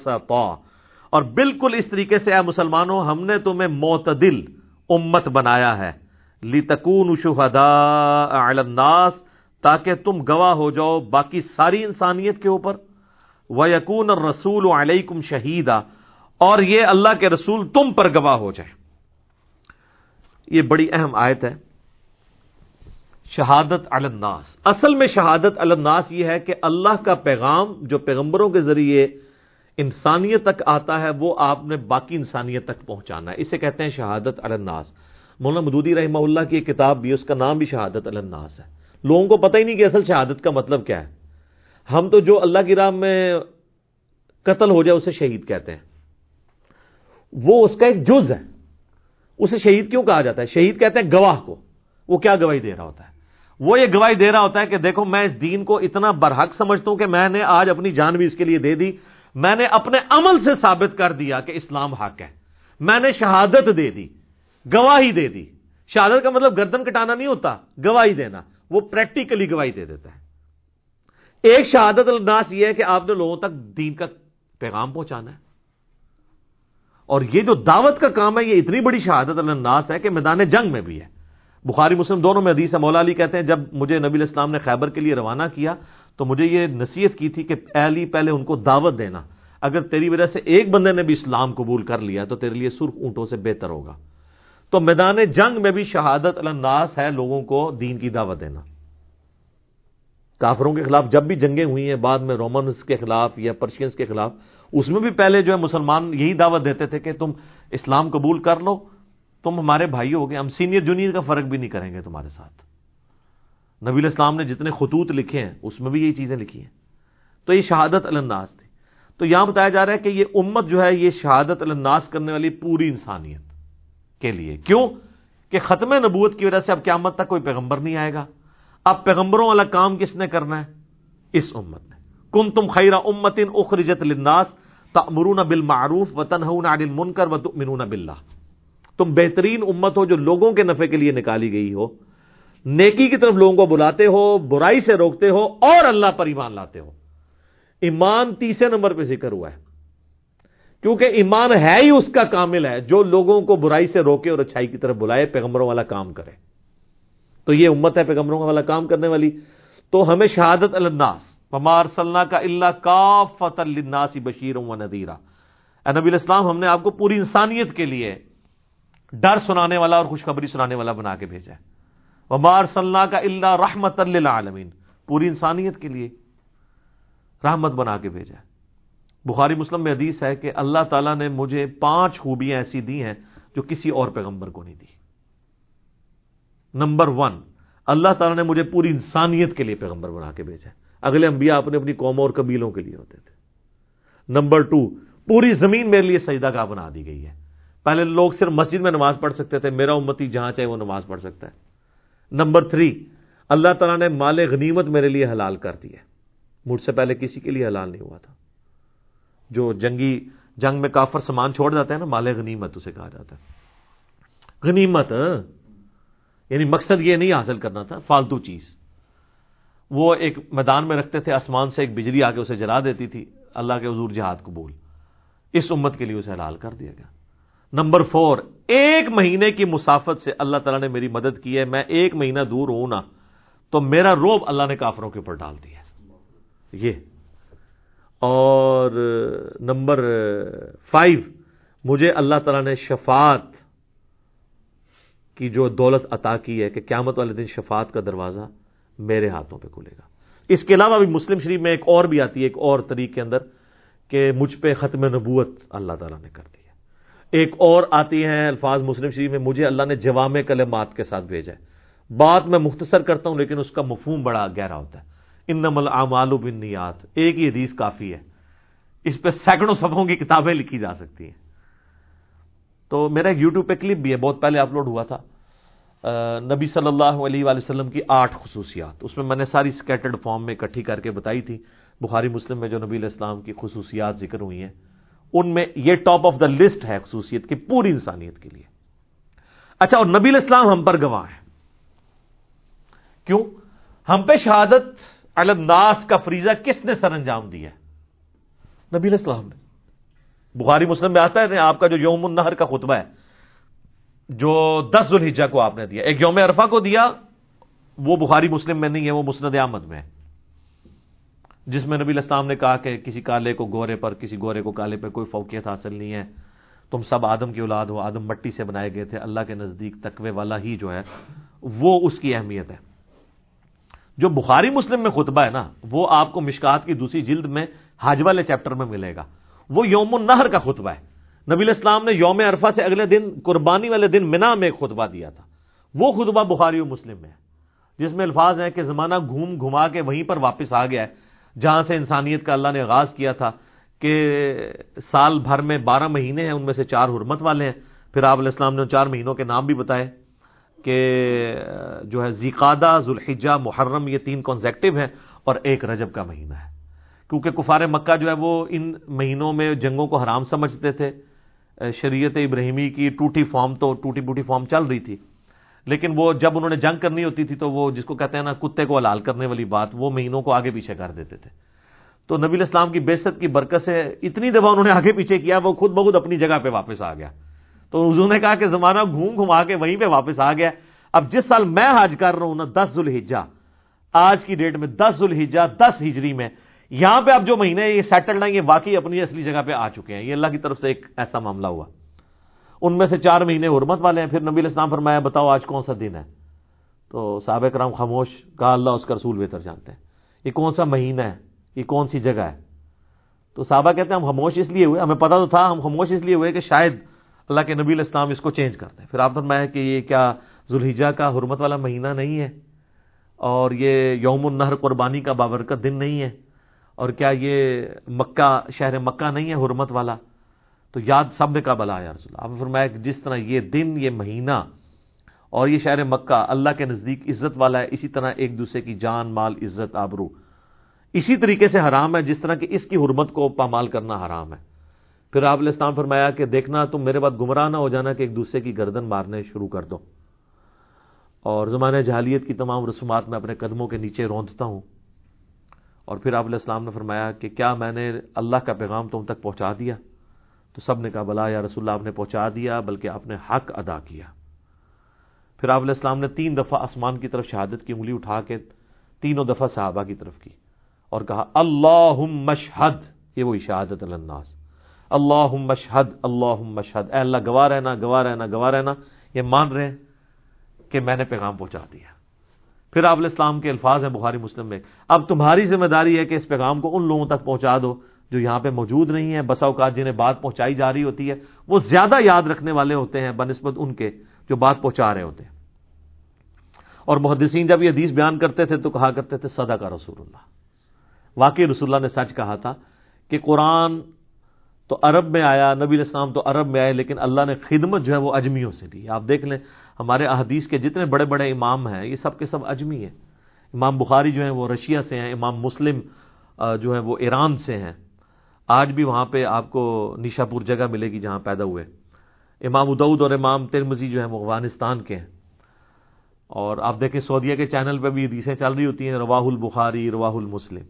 اور بالکل اس طریقے سے اے مسلمانوں، ہم نے تمہیں معتدل امت بنایا ہے۔ لتکون شہدا الناس، تاکہ تم گواہ ہو جاؤ باقی ساری انسانیت کے اوپر۔ وہ یقون رسول علیکم شہیدا اور یہ اللہ کے رسول تم پر گواہ ہو جائے۔ یہ بڑی اہم آیت ہے۔ شہادت الناس۔ اصل میں شہادت الناس یہ ہے کہ اللہ کا پیغام جو پیغمبروں کے ذریعے انسانیت تک آتا ہے، وہ آپ نے باقی انسانیت تک پہنچانا ہے۔ اسے کہتے ہیں شہادت الناس۔ مولانا مدودی رحمہ اللہ کی ایک کتاب بھی اس کا نام بھی شہادت الناس ہے۔ لوگوں کو پتہ ہی نہیں کہ اصل شہادت کا مطلب کیا ہے۔ ہم تو جو اللہ کی راہ میں قتل ہو جائے، اسے شہید کہتے ہیں۔ وہ اس کا ایک جز ہے۔ اسے شہید کیوں کہا جاتا ہے؟ شہید کہتے ہیں گواہ کو۔ وہ کیا گواہی دے رہا ہوتا ہے؟ وہ یہ گواہی دے رہا ہوتا ہے کہ دیکھو، میں اس دین کو اتنا برحق سمجھتا ہوں کہ میں نے آج اپنی جان بھی اس کے لیے دے دی۔ میں نے اپنے عمل سے ثابت کر دیا کہ اسلام حق ہے۔ میں نے شہادت دے دی، گواہی دے دی۔ شہادت کا مطلب گردن کٹانا نہیں ہوتا، گواہی دینا۔ وہ پریکٹیکلی گواہی دے دیتا ہے۔ ایک شہادت الناس یہ ہے کہ آپ نے لوگوں تک دین کا پیغام پہنچانا ہے۔ اور یہ جو دعوت کا کام ہے، یہ اتنی بڑی شہادت الناس ہے کہ میدان جنگ میں بھی ہے۔ بخاری مسلم دونوں میں حدیث مولا علی کہتے ہیں، جب مجھے نبی الاسلام نے خیبر کے لیے روانہ کیا تو مجھے یہ نصیحت کی تھی کہ علی پہلے ان کو دعوت دینا۔ اگر تیری وجہ سے ایک بندے نے بھی اسلام قبول کر لیا تو تیرے لیے سرخ اونٹوں سے بہتر ہوگا۔ تو میدان جنگ میں بھی شہادت الناس ہے لوگوں کو دین کی دعوت دینا۔ کافروں کے خلاف جب بھی جنگیں ہوئی ہیں، بعد میں رومنس کے خلاف یا پرشینس کے خلاف، اس میں بھی پہلے جو ہے مسلمان یہی دعوت دیتے تھے کہ تم اسلام قبول کر لو، تم ہمارے بھائی ہو گئے، ہم سینئر جونیئر کا فرق بھی نہیں کریں گے تمہارے ساتھ۔ نبی الاسلام نے جتنے خطوط لکھے ہیں، اس میں بھی یہی چیزیں لکھی ہیں۔ تو یہ شہادت الناس تھی۔ تو یہاں بتایا جا رہا ہے کہ یہ امت جو ہے، یہ شہادت الناس کرنے والی پوری انسانیت کے لیے۔ کیوں؟ کہ ختم نبوت کی وجہ سے اب قیامت تک کوئی پیغمبر نہیں آئے گا۔ اب پیغمبروں والا کام کس نے کرنا ہے؟ اس امت نے۔ کم تم خیرہ امتن اخرجت للناس تأمرون بالمعروف و تنہون عن المنکر و تؤمنون باللہ۔ تم بہترین امت ہو جو لوگوں کے نفع کے لیے نکالی گئی ہو۔ نیکی کی طرف لوگوں کو بلاتے ہو، برائی سے روکتے ہو اور اللہ پر ایمان لاتے ہو۔ ایمان تیسرے نمبر پہ ذکر ہوا ہے۔ کیونکہ ایمان ہے ہی اس کا کامل ہے، جو لوگوں کو برائی سے روکے اور اچھائی کی طرف بلائے، پیغمبروں والا کام کرے۔ تو یہ امت ہے پیغمبروں والا کام کرنے والی۔ تو ہمیں شہادت الناس پمار سلنا کا اللہ کا فتح الناسی بشیر و ندیرہ نبی الاسلام ہم نے آپ کو پوری انسانیت کے لیے ڈر سنانے والا اور خوشخبری سنانے والا بنا کے بھیجا ہے۔ ومار صلاح کا اللہ رحمت اللہ عالمین پوری انسانیت کے لیے رحمت بنا کے بھیجا بخاری مسلم میں حدیث ہے کہ اللہ تعالیٰ نے مجھے پانچ خوبیاں ایسی دی ہیں جو کسی اور پیغمبر کو نہیں دی۔ نمبر ون، اللہ تعالیٰ نے مجھے پوری انسانیت کے لیے پیغمبر بنا کے بھیجا اگلے انبیاء اپنے اپنی قوموں اور قبیلوں کے لیے ہوتے تھے۔ نمبر ٹو، پوری زمین میرے لیے سجدہ کا بنا دی گئی ہے۔ پہلے لوگ صرف مسجد میں نماز پڑھ سکتے تھے، میرا امتی جہاں چاہے وہ نماز پڑھ سکتا ہے۔ نمبر تھری، اللہ تعالیٰ نے مال غنیمت میرے لیے حلال کر دی ہے۔ مجھ سے پہلے کسی کے لیے حلال نہیں ہوا تھا۔ جو جنگی، جنگ میں کافر سامان چھوڑ جاتا ہے نا، مال غنیمت اسے کہا جاتا ہے۔ غنیمت یعنی مقصد یہ نہیں حاصل کرنا تھا، فالتو چیز۔ وہ ایک میدان میں رکھتے تھے، آسمان سے ایک بجلی آ کے اسے جلا دیتی تھی۔ اللہ کے حضور جہاد کو بول اس امت کے لیے اسے حلال کر دیا گیا۔ نمبر فور، ایک مہینے کی مسافت سے اللہ تعالیٰ نے میری مدد کی ہے، میں ایک مہینہ دور ہوں نا، تو میرا روب اللہ نے کافروں کے اوپر ڈال دیا یہ۔ اور نمبر فائیو، مجھے اللہ تعالیٰ نے شفاعت کی جو دولت عطا کی ہے کہ قیامت والے دن شفاعت کا دروازہ میرے ہاتھوں پہ کھلے گا۔ اس کے علاوہ بھی مسلم شریف میں ایک اور بھی آتی ہے، ایک اور طریق کے اندر کہ مجھ پہ ختم نبوت اللہ تعالیٰ نے کر دی۔ ایک اور آتی ہیں الفاظ مسلم شریف میں، مجھے اللہ نے جوام کلمات کے ساتھ بھیجا ہے۔ بات میں مختصر کرتا ہوں، لیکن اس کا مفہوم بڑا گہرا ہوتا ہے۔ ان نمل اعمال بنیاد ایک ہی حدیث کافی ہے۔ اس پہ سینکڑوں صفحوں کی کتابیں لکھی جا سکتی ہیں۔ تو میرا ایک یوٹیوب پہ کلپ بھی ہے، بہت پہلے اپلوڈ ہوا تھا۔ نبی صلی اللہ علیہ وآلہ وسلم کی آٹھ خصوصیات۔ اس میں میں نے ساری اسکیٹرڈ فارم میں اکٹھی کر کے بتائی تھی۔ بخاری مسلم میں جو نبی علیہ السلام کی خصوصیات ذکر ہوئی ہیں۔ ان میں یہ ٹاپ آف دا لسٹ ہے خصوصیت کی پوری انسانیت کے لیے۔ اچھا اور نبی علیہ السلام ہم پر گواہ ہیں۔ کیوں؟ ہم پہ شہادت الناس کا فریضہ کس نے سر انجام دیا؟ نبی علیہ السلام نے۔ بخاری مسلم میں آتا ہے آپ کا جو یوم النہر کا خطبہ ہے، جو دس ذوالحجہ کو آپ نے دیا، ایک یوم عرفہ کو دیا، وہ بخاری مسلم میں نہیں ہے، وہ مسند احمد میں ہے۔ جس میں نبی الاسلام نے کہا کہ کسی کالے کو گورے پر، کسی گورے کو کالے پر کوئی فوقیت حاصل نہیں ہے۔ تم سب آدم کی اولاد ہو، آدم مٹی سے بنائے گئے تھے۔ اللہ کے نزدیک تقوی والا ہی جو ہے، وہ اس کی اہمیت ہے۔ جو بخاری مسلم میں خطبہ ہے نا، وہ آپ کو مشکات کی دوسری جلد میں حاج والے چیپٹر میں ملے گا۔ وہ یوم النہر کا خطبہ ہے۔ نبی الاسلام نے یوم عرفہ سے اگلے دن، قربانی والے دن منا میں ایک خطبہ دیا تھا۔ وہ خطبہ بخاری و مسلم میں ہے، جس میں الفاظ ہیں کہ زمانہ گھوم گھما کے وہیں پر واپس آ گیا ہے۔ جہاں سے انسانیت کا اللہ نے آغاز کیا تھا کہ سال بھر میں بارہ مہینے ہیں، ان میں سے چار حرمت والے ہیں۔ پھر آپ علیہ السلام نے چار مہینوں کے نام بھی بتائے کہ، جو ہے زیقادہ ذوالحجہ، محرم، یہ تین کانزیکٹو ہیں اور ایک رجب کا مہینہ ہے۔ کیونکہ کفار مکہ جو ہے، وہ ان مہینوں میں جنگوں کو حرام سمجھتے تھے۔ شریعت ابراہیمی کی ٹوٹی فارم تو ٹوٹی بوٹی فارم چل رہی تھی۔ لیکن وہ جب انہوں نے جنگ کرنی ہوتی تھی تو وہ جس کو کہتے ہیں نا، کتے کو حلال کرنے والی بات وہ مہینوں کو آگے پیچھے کر دیتے تھے۔ تو نبی الاسلام کی بےست کی برکت سے اتنی دفعہ انہوں نے آگے پیچھے کیا، وہ خود بخود اپنی جگہ پہ واپس آ گیا۔ تو حضور نے کہا کہ زمانہ گھوم گھما کے وہیں پہ واپس آ گیا۔ اب جس سال میں حج کر رہا ہوں نا، دس ذوالحجہ۔ آج کی ڈیٹ میں دس ذوالحجہ، دس ہجری میں۔ یہاں پہ اب جو مہینے یہ سیٹلڈ ہیں، یہ واقعی اپنی اصلی جگہ پہ آ چکے ہیں۔ یہ اللہ کی طرف سے ایک ایسا معاملہ ہوا۔ ان میں سے چار مہینے حرمت والے ہیں، پھر نبی الاسلام فرمایا، بتاؤ آج کون سا دن ہے؟ تو صحابہ کرام خاموش، کہا، اللہ اس کا رسول بہتر جانتے ہیں۔ یہ کون سا مہینہ ہے؟ یہ کون سی جگہ ہے؟ تو صحابہ کہتے ہیں، ہم خاموش اس لیے ہوئے، ہمیں پتا تو تھا، ہم خاموش اس لیے ہوئے کہ شاید اللہ کے نبی الاسلام اس کو چینج کرتے ہیں پھر آپ فرمایا کہ یہ کیا ذوالحجہ کا حرمت والا مہینہ نہیں ہے؟ اور یہ یوم النہر قربانی کا بابرکت دن نہیں ہے؟ اور کیا یہ مکہ، شہر مکہ نہیں ہے حرمت والا؟ تو یاد سب نے کا بلا ہے رسول اللہ؟ آپ فرمایا کہ جس طرح یہ دن، یہ مہینہ اور یہ شہر مکہ اللہ کے نزدیک عزت والا ہے، اسی طرح ایک دوسرے کی جان، مال، عزت، آبرو۔ اسی طریقے سے حرام ہے، جس طرح کہ اس کی حرمت کو پامال کرنا حرام ہے۔ پھر آپ الاسلام فرمایا کہ دیکھنا، تم میرے بعد گمراہ نہ ہو جانا کہ ایک دوسرے کی گردن مارنے شروع کر دو۔ اور زمانہ جہالیت کی تمام رسومات میں اپنے قدموں کے نیچے روندتا ہوں۔ اور پھر آپ علیہ السلام نے فرمایا کہ کیا میں نے اللہ کا پیغام تم تک پہنچا دیا؟ تو سب نے کہا، بلا یا رسول اللہ، آپ نے پہنچا دیا، بلکہ آپ نے حق ادا کیا۔ پھر آپ علیہ السلام نے تین دفعہ آسمان کی طرف شہادت کی، انگلی اٹھا کے تینوں دفعہ صحابہ کی طرف کی اور کہا اللہ مشہد یہ وہی شہادت الناس۔ اللہ مشہد اللہ مشہد اے اللہ، گواہ رہنا گواہ رہنا گواہ رہنا۔ یہ مان رہے ہیں کہ میں نے پیغام پہنچا دیا۔ پھر آپ السلام کے الفاظ ہیں بخاری مسلم میں۔ اب تمہاری ذمہ داری ہے کہ اس پیغام کو ان لوگوں تک پہنچا دو جو یہاں پہ موجود نہیں ہے بسا اوقات جنہیں بات پہنچائی جا رہی ہوتی ہے، وہ زیادہ یاد رکھنے والے ہوتے ہیں، بنسبت ان کے جو بات پہنچا رہے ہوتے ہیں۔ اور محدثین جب یہ حدیث بیان کرتے تھے تو کہا کرتے تھے صدا کا رسول اللہ۔ واقعی رسول اللہ نے سچ کہا تھا کہ قرآن تو عرب میں آیا، نبی الاسلام تو عرب میں آئے، لیکن اللہ نے خدمت جو ہے وہ اجمیوں سے دی۔ آپ دیکھ لیں، ہمارے احادیث کے جتنے بڑے بڑے امام ہیں، یہ سب کے سب اجمی ہیں۔ امام بخاری جو ہیں وہ رشیا سے ہیں، امام مسلم جو ہے وہ ایران سے ہیں۔ آج بھی وہاں پہ آپ کو نیشا پور جگہ ملے گی جہاں پیدا ہوئے۔ امام ادعود اور امام ترمزی جو ہے وہ افغانستان کے ہیں۔ اور آپ دیکھیں سعودیہ کے چینل پہ بھی حدیثیں چل رہی ہوتی ہیں، رواہ البخاری، رواہ المسلم۔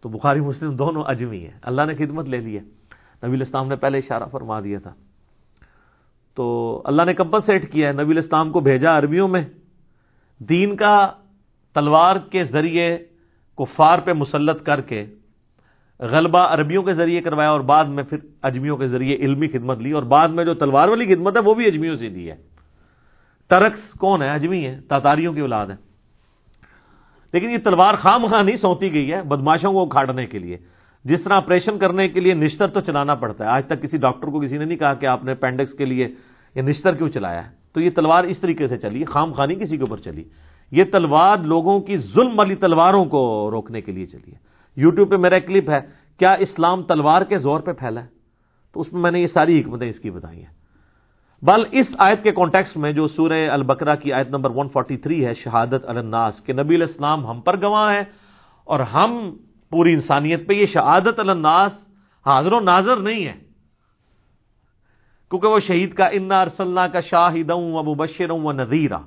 تو بخاری، مسلم دونوں اجمی ہیں۔ اللہ نے خدمت لے لی ہے۔ نبی الاسلام نے پہلے اشارہ فرما دیا تھا۔ تو اللہ نے کمپنسیٹ کیا ہے؟ نبی الاسلام کو بھیجا عربیوں میں۔ دین کا تلوار کے ذریعے کفار پہ مسلط کر کے غلبہ عربیوں کے ذریعے کروایا اور بعد میں پھر اجمیوں کے ذریعے علمی خدمت لی اور بعد میں جو تلوار والی خدمت ہے وہ بھی اجمیوں سے دی ہے۔ ترکس کون ہے؟ اجمی ہے تاتاریوں کی اولاد ہے لیکن یہ تلوار خام خواہ نہیں سونتی گئی ہے بدماشوں کو کھاڑنے کے لیے۔ جس طرح آپریشن کرنے کے لیے نشتر تو چلانا پڑتا ہے۔ آج تک کسی ڈاکٹر کو کسی نے نہیں کہا کہ آپ نے اپینڈکس کے لیے یہ نشتر کیوں چلایا ہے؟ تو یہ تلوار اس طریقے سے چلی، خام خانی کسی کے اوپر چلی۔ یہ تلوار لوگوں کی ظلم والی تلواروں کو روکنے کے لیے چلی ہے۔ یوٹیوب پہ میرا ایک کلپ ہے، کیا اسلام تلوار کے زور پہ پھیلا ہے؟ تو اس میں میں نے یہ ساری حکمتیں اس کی بتائی ہیں۔ بل اس آیت کے کانٹیکس میں جو سورہ البکرا کی آیت نمبر 143 ہے، شہادت الناس، کہ نبی الاسلام ہم پر گواہ ہے اور ہم پوری انسانیت پہ یہ شہادت الناس حاضر و ناظر نہیں ہے کیونکہ وہ شہید کا انا ارسلنا کا شاہد و مبشر و نذیرہ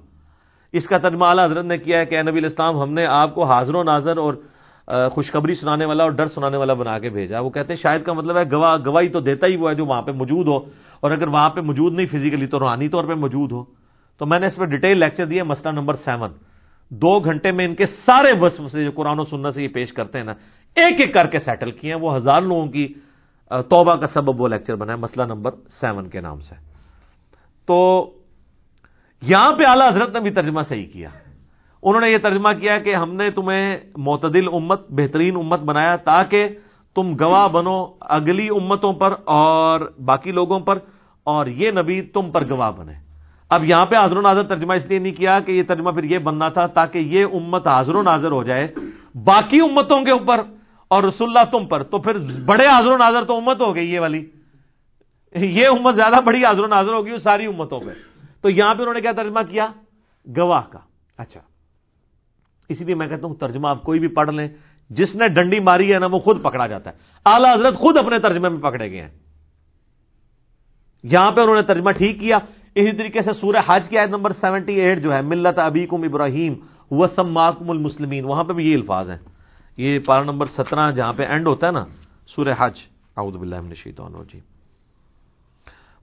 اس کا ترجمہ اعلیٰ حضرت نے کیا ہے کہ نبی الاسلام ہم نے آپ کو حاضر و ناظر اور خوشخبری سنانے والا اور ڈر سنانے والا بنا کے بھیجا۔ وہ کہتے ہیں، شاید کا مطلب ہے، گواہ، گواہی تو دیتا ہی وہ ہے جو وہاں پہ موجود ہو۔ اور اگر وہاں پہ موجود نہیں فزیکلی تو روحانی طور پہ موجود ہو۔ تو میں نے اس پہ ڈیٹیل لیکچر دیا مسئلہ نمبر سیون دو گھنٹے میں ان کے سارے وصف سے جو قرآن و سننا سے یہ پیش کرتے ہیں نا، ایک ایک کر کے سیٹل کیے ہیں۔ وہ ہزار لوگوں کی توبہ کا سبب وہ لیکچر بنا ہے، مسئلہ نمبر سیون کے نام سے۔ تو یہاں پہ اعلی حضرت نے بھی ترجمہ صحیح کیا۔ انہوں نے یہ ترجمہ کیا کہ ہم نے تمہیں معتدل امت، بہترین امت بنایا تاکہ تم گواہ بنو اگلی امتوں پر اور باقی لوگوں پر اور یہ نبی تم پر گواہ بنے۔ اب یہاں پہ حاضر و ناظر ترجمہ اس لیے نہیں کیا کہ یہ ترجمہ پھر یہ بننا تھا تاکہ یہ امت حاضر و ناظر ہو جائے۔ باقی امتوں کے اوپر اور رسول اللہ تم پر، تو پھر بڑے حاضر و ناظر تو امت ہو گئی یہ والی۔ یہ امت زیادہ بڑی حاضر و ناظر ہوگی ساری امتوں پہ۔ تو یہاں پہ انہوں نے کیا ترجمہ کیا؟ گواہ کا۔ اچھا۔ اسی لیے میں کہتا ہوں ترجمہ آپ کوئی بھی پڑھ لیں، جس نے ڈنڈی ماری ہے نا، وہ خود پکڑا جاتا ہے۔ اعلی حضرت خود اپنے ترجمے میں پکڑے گئے ہیں۔ یہاں پہ انہوں نے ترجمہ ٹھیک کیا۔ اسی طریقے سے سورہ حج کی آیت نمبر سیونٹی ایٹ جو ہے، ملت ابیکم ابراہیم وسم المسلمین، وہاں پہ بھی یہ الفاظ ہیں۔ یہ پارا نمبر سترہ جہاں پہ اینڈ ہوتا ہے نا، سورہ حج۔ اعوذ باللہ من الشیطان الرجیم۔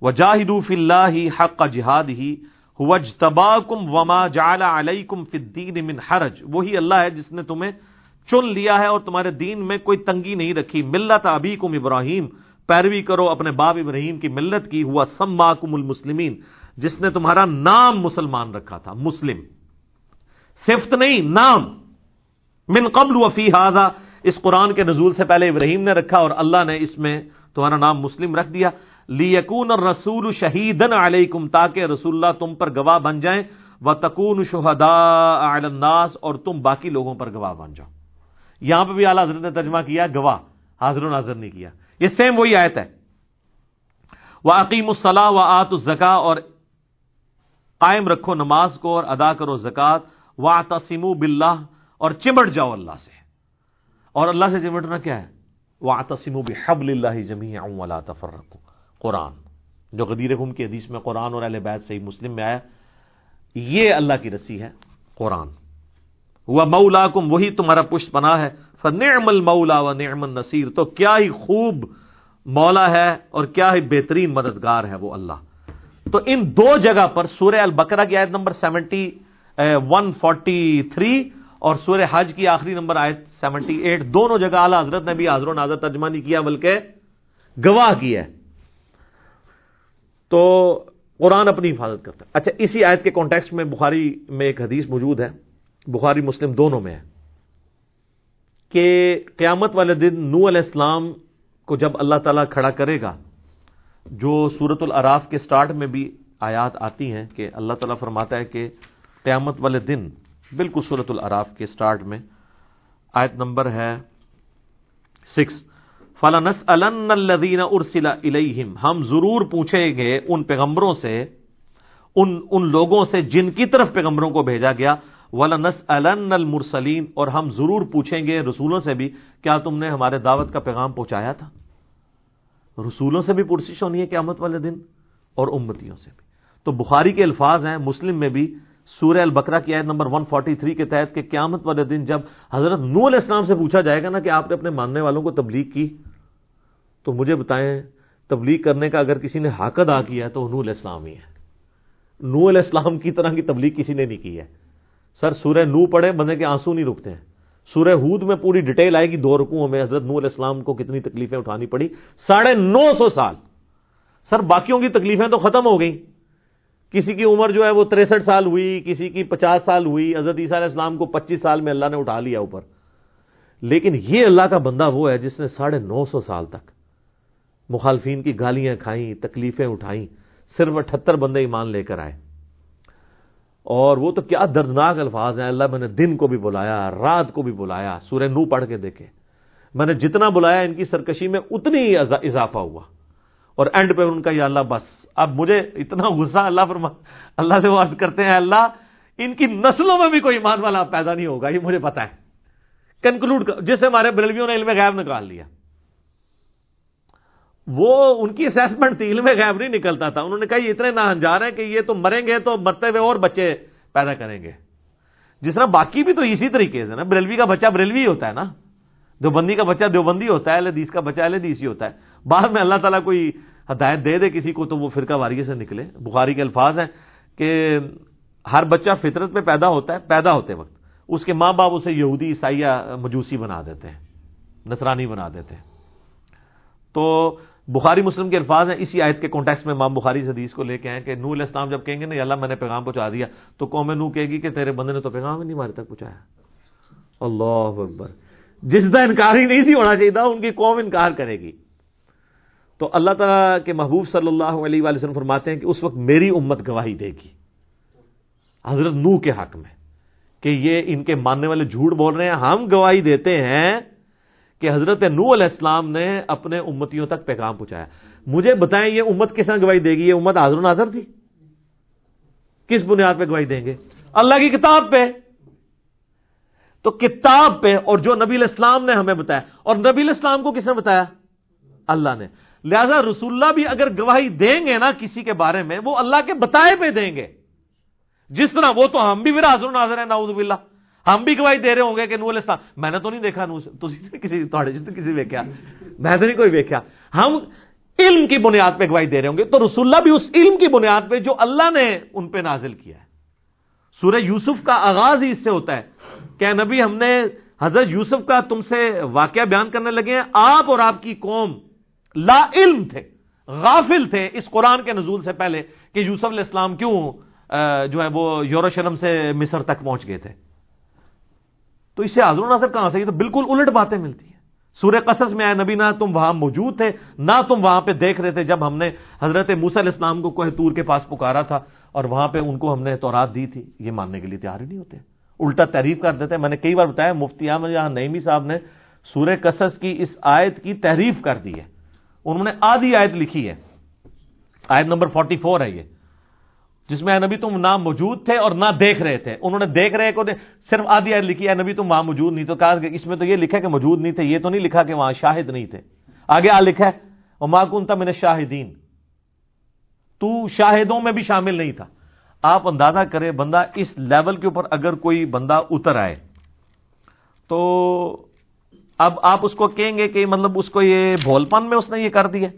وجاہدوا فی اللہ حق جہاد ہی وجتباکم وما جعل علیکم فی الدین من حرج. وہی اللہ ہے جس نے تمہیں چن لیا ہے اور تمہارے دین میں کوئی تنگی نہیں رکھی. ملت ابیکم ابراہیم. پیروی کرو اپنے باب ابراہیم کی ملت کی. ہوا سماکم المسلمین. جس نے تمہارا نام مسلمان رکھا تھا. مسلم. صفت نہیں، نام. من قبل وفی ہاضا اس قرآن کے نزول سے پہلے ابراہیم نے رکھا اور اللہ نے اس میں تمہارا نام مسلم رکھ دیا. لیکون رسول شہیدن علیکم تاکہ رسول اللہ تم پر گواہ بن جائیں۔ و تکون شہدا الناس، اور تم باقی لوگوں پر گواہ بن جاؤ۔ یہاں پہ بھی اعلیٰ حضرت نے ترجمہ کیا، گواہ۔ حاضر و ناظر نہیں کیا۔ یہ سیم وہی آیت ہے۔ وہ عقیم الصلاح و آت الزکا اور قائم رکھو نماز کو اور ادا کرو زکات و تسیم باللہ اور چمٹ جاؤ اللہ سے۔ اور اللہ سے چمٹنا کیا ہے؟ وہ تسیم بحبل اللہ جمی ولا تفرقوا۔ قرآن، جو غدیر خم کی حدیث میں قرآن اور اہل بیت صحیح مسلم میں آیا، یہ اللہ کی رسی ہے، قرآن۔ وہ مولا کم وہی تمہارا پشت بنا ہے۔ فنعم المولا و نعم النصیر، تو کیا ہی خوب مولا ہے اور کیا ہی بہترین مددگار ہے وہ اللہ۔ تو ان دو جگہ پر سورہ البقرہ کی آیت number seventy one forty three اور سورہ حج کی آخری نمبر آیت سیونٹی ایٹ، دونوں جگہ اعلیٰ حضرت نے بھی حاضر و ناظر ترجمہ نہیں کیا، بلکہ گواہ کیا ہے۔ تو قرآن اپنی حفاظت کرتا ہے۔ اچھا اسی آیت کے کانٹیکس میں بخاری میں ایک حدیث موجود ہے۔ بخاری مسلم دونوں میں ہے۔ کہ قیامت والے دن نو علیہ السلام کو جب اللہ تعالیٰ کھڑا کرے گا، جو سورت العراف کے سٹارٹ میں بھی آیات آتی ہیں کہ اللہ تعالیٰ فرماتا ہے کہ قیامت والے دن، بالکل صورت العراف کے سٹارٹ میں، آیت نمبر ہے سکس فلانس الدین ارسلا الہم ہم ضرور پوچھیں گے ان پیغمبروں سے، ان ان لوگوں سے جن کی طرف پیغمبروں کو بھیجا گیا۔ ولنس المرسلین اور ہم ضرور پوچھیں گے رسولوں سے بھی، کیا تم نے ہمارے دعوت کا پیغام پہنچایا تھا؟ رسولوں سے بھی پرسش ہونی ہے قیامت والے دن، اور امتیوں سے بھی۔ تو بخاری کے الفاظ ہیں، مسلم میں بھی سورہ البکرا کی آیت نمبر 143 کے تحت کہ قیامت والے دن جب حضرت نو علیہ السلام سے پوچھا جائے گا نا کہ آپ نے اپنے ماننے والوں کو تبلیغ کی تو مجھے بتائیں، تبلیغ کرنے کا اگر کسی نے حق ادا کیا ہے تو نو علیہ السلام ہی ہے نو علیہ السلام کی طرح کی تبلیغ کسی نے نہیں کی ہے۔ سر، سورہ نو پڑھے بندے کے آنسو نہیں رکتے ہیں۔ سورہ ہود میں پوری ڈیٹیل آئے گی دو رکوعوں میں، حضرت نو علیہ السلام کو کتنی تکلیفیں اٹھانی پڑی؟ ساڑھے نو سو سال۔ سر، باقیوں کی تکلیفیں تو ختم ہو گئیں۔ کسی کی عمر جو ہے وہ تریسٹھ سال ہوئی، کسی کی پچاس سال ہوئی، حضرت عیسیٰ علیہ السلام کو پچیس سال میں اللہ نے اٹھا لیا اوپر۔ لیکن یہ اللہ کا بندہ وہ ہے جس نے ساڑھے نو سو سال تک مخالفین کی گالیاں کھائیں، تکلیفیں اٹھائیں، صرف اٹھتر بندے ایمان لے کر آئے۔ اور وہ تو کیا دردناک الفاظ ہیں، اللہ میں نے دن کو بھی بلایا، رات کو بھی بلایا، سورہ نو پڑھ کے دیکھے۔ میں نے جتنا بلایا ان کی سرکشی میں اتنی ہی اضافہ ہوا۔ اور اینڈ پہ ان کا یہ اللہ بس۔ اب مجھے اتنا غصہ، اللہ فرما اللہ سے وہ کرتے ہیں، اللہ، ان کی نسلوں میں بھی کوئی ایمان والا پیدا نہیں ہوگا، یہ مجھے پتا ہے۔ کنکلوڈ جسے ہمارے بریلویوں نے علم غیب نکال لیا۔ وہ ان کی اسیسمنٹ تھی، علم غیب نہیں نکلتا تھا۔ انہوں نے کہا، یہ اتنے نہ انجار ہیں کہ یہ تو مریں گے تو مرتے ہوئے اور بچے پیدا کریں گے۔ جس طرح باقی بھی تو اسی طریقے سے نا، بریلوی کا بچہ بریلوی ہوتا ہے نا۔ دیوبندی کا بچہ دیوبندی ہوتا ہے حدیث کا بچہ حدیث ہی ہوتا ہے۔ بعد میں اللہ تعالیٰ کوئی ہدایت دے دے کسی کو تو وہ فرقہ واریے سے نکلے۔ بخاری کے الفاظ ہیں کہ ہر بچہ فطرت میں پیدا ہوتا ہے، پیدا ہوتے وقت۔ اس کے ماں باپ اسے یہودی عیسائیہ مجوسی بنا دیتے ہیں، نصرانی بنا دیتے ہیں۔ تو بخاری مسلم کے الفاظ ہیں، اسی آیت کے کانٹیکس میں مام بخاری سے حدیث کو لے کے آئے کہ نو الاسلام جب کہیں گے نا اللہ میں نے پیغام پہنچا دیا، تو قوم نو کہے گی کہ تیرے بندے نے تو پیغام ہی نہیں ہمارے تک پہنچایا۔ اللہ اکبر۔ جس کا انکار ہی نہیں سی ہونا چاہیے تھا، ان کی قوم انکار کرے گی۔ تو اللہ تعالیٰ کے محبوب صلی اللہ علیہ وسلم فرماتے ہیں کہ اس وقت میری امت گواہی دے گی۔ حضرت نو کے حق میں کہ یہ ان کے ماننے والے جھوٹ بول رہے ہیں، ہم گواہی دیتے ہیں کہ حضرت نو علیہ السلام نے اپنے امتیوں تک پیغام پہنچایا۔ مجھے بتائیں یہ امت کس طرح گواہی دے گی؟ یہ امت حاضر ناظر تھی؟ کس بنیاد پہ گواہی دیں گے؟ اللہ کی کتاب پہ۔ تو کتاب پہ اور جو نبی الاسلام نے ہمیں بتایا، اور نبی الاسلام کو کس نے بتایا؟ اللہ نے۔ لہذا رسول اللہ بھی اگر گواہی دیں گے نا کسی کے بارے میں، وہ اللہ کے بتائے پہ دیں گے۔ جس طرح وہ تو ہم بھی میرا حضر ناظر ہیں ناؤد باللہ۔ ہم بھی گواہی دے رہے ہوں گے کہ نو السلام میں نے تو نہیں دیکھا نو کسی کسی ویکیا میں تو نہیں کوئی ویکیا ہم علم کی بنیاد پہ گواہی دے رہے ہوں گے۔ تو رسول اللہ بھی اس علم کی بنیاد پہ جو اللہ نے ان پہ نازل کیا ہے۔ سورہ یوسف کا آغاز ہی اس سے ہوتا ہے کہ نبی، ہم نے حضرت یوسف کا تم سے واقعہ بیان کرنے لگے ہیں۔ آپ اور آپ کی قوم لا علم تھے، غافل تھے۔ اس قرآن کے نزول سے پہلے کہ یوسف علیہ السلام کیوں جو ہے وہ یوروشلم سے مصر تک پہنچ گئے تھے۔ تو اس سے حضر ناصر کہاں سے یہ تو بالکل الٹ باتیں ملتی ہیں۔ سورہ قصص میں آئے، نبی نہ تم وہاں موجود تھے، نہ تم وہاں پہ دیکھ رہے تھے جب ہم نے حضرت موسیٰ علیہ السلام کو کوہ تور کے پاس پکارا تھا اور وہاں پہ ان کو ہم نے تورات دی تھی۔ یہ ماننے کے لیے تیار ہی نہیں ہوتے۔ الٹا تعریف کر دیتے میں نے کئی بار بتایا، مفتی احمد یہاں نئیمی صاحب نے سورہ قصص کی اس آیت کی تحریف کر دی ہے۔ انہوں نے آدھی آیت لکھی ہے۔ آیت نمبر فورٹی فور ہے یہ۔ جس میں نبی تم نہ موجود تھے اور نہ دیکھ رہے تھے۔ انہوں نے دیکھ رہے کو صرف آدھی آیت لکھی ہے نبی تم وہاں موجود نہیں تو کہا کہ اس میں تو یہ لکھا کہ موجود نہیں تھے، یہ تو نہیں لکھا کہ وہاں شاہد نہیں تھے۔ آگے آ لکھا ہے اور ماں کن تھا میں نے شاہدین تو شاہدوں میں بھی شامل نہیں تھا۔ آپ اندازہ کرے بندہ اس لیول کے اوپر اگر کوئی بندہ اتر آئے، تو اب آپ اس کو کہیں گے کہ مطلب اس کو یہ بھول پن میں اس نے یہ کر دیا۔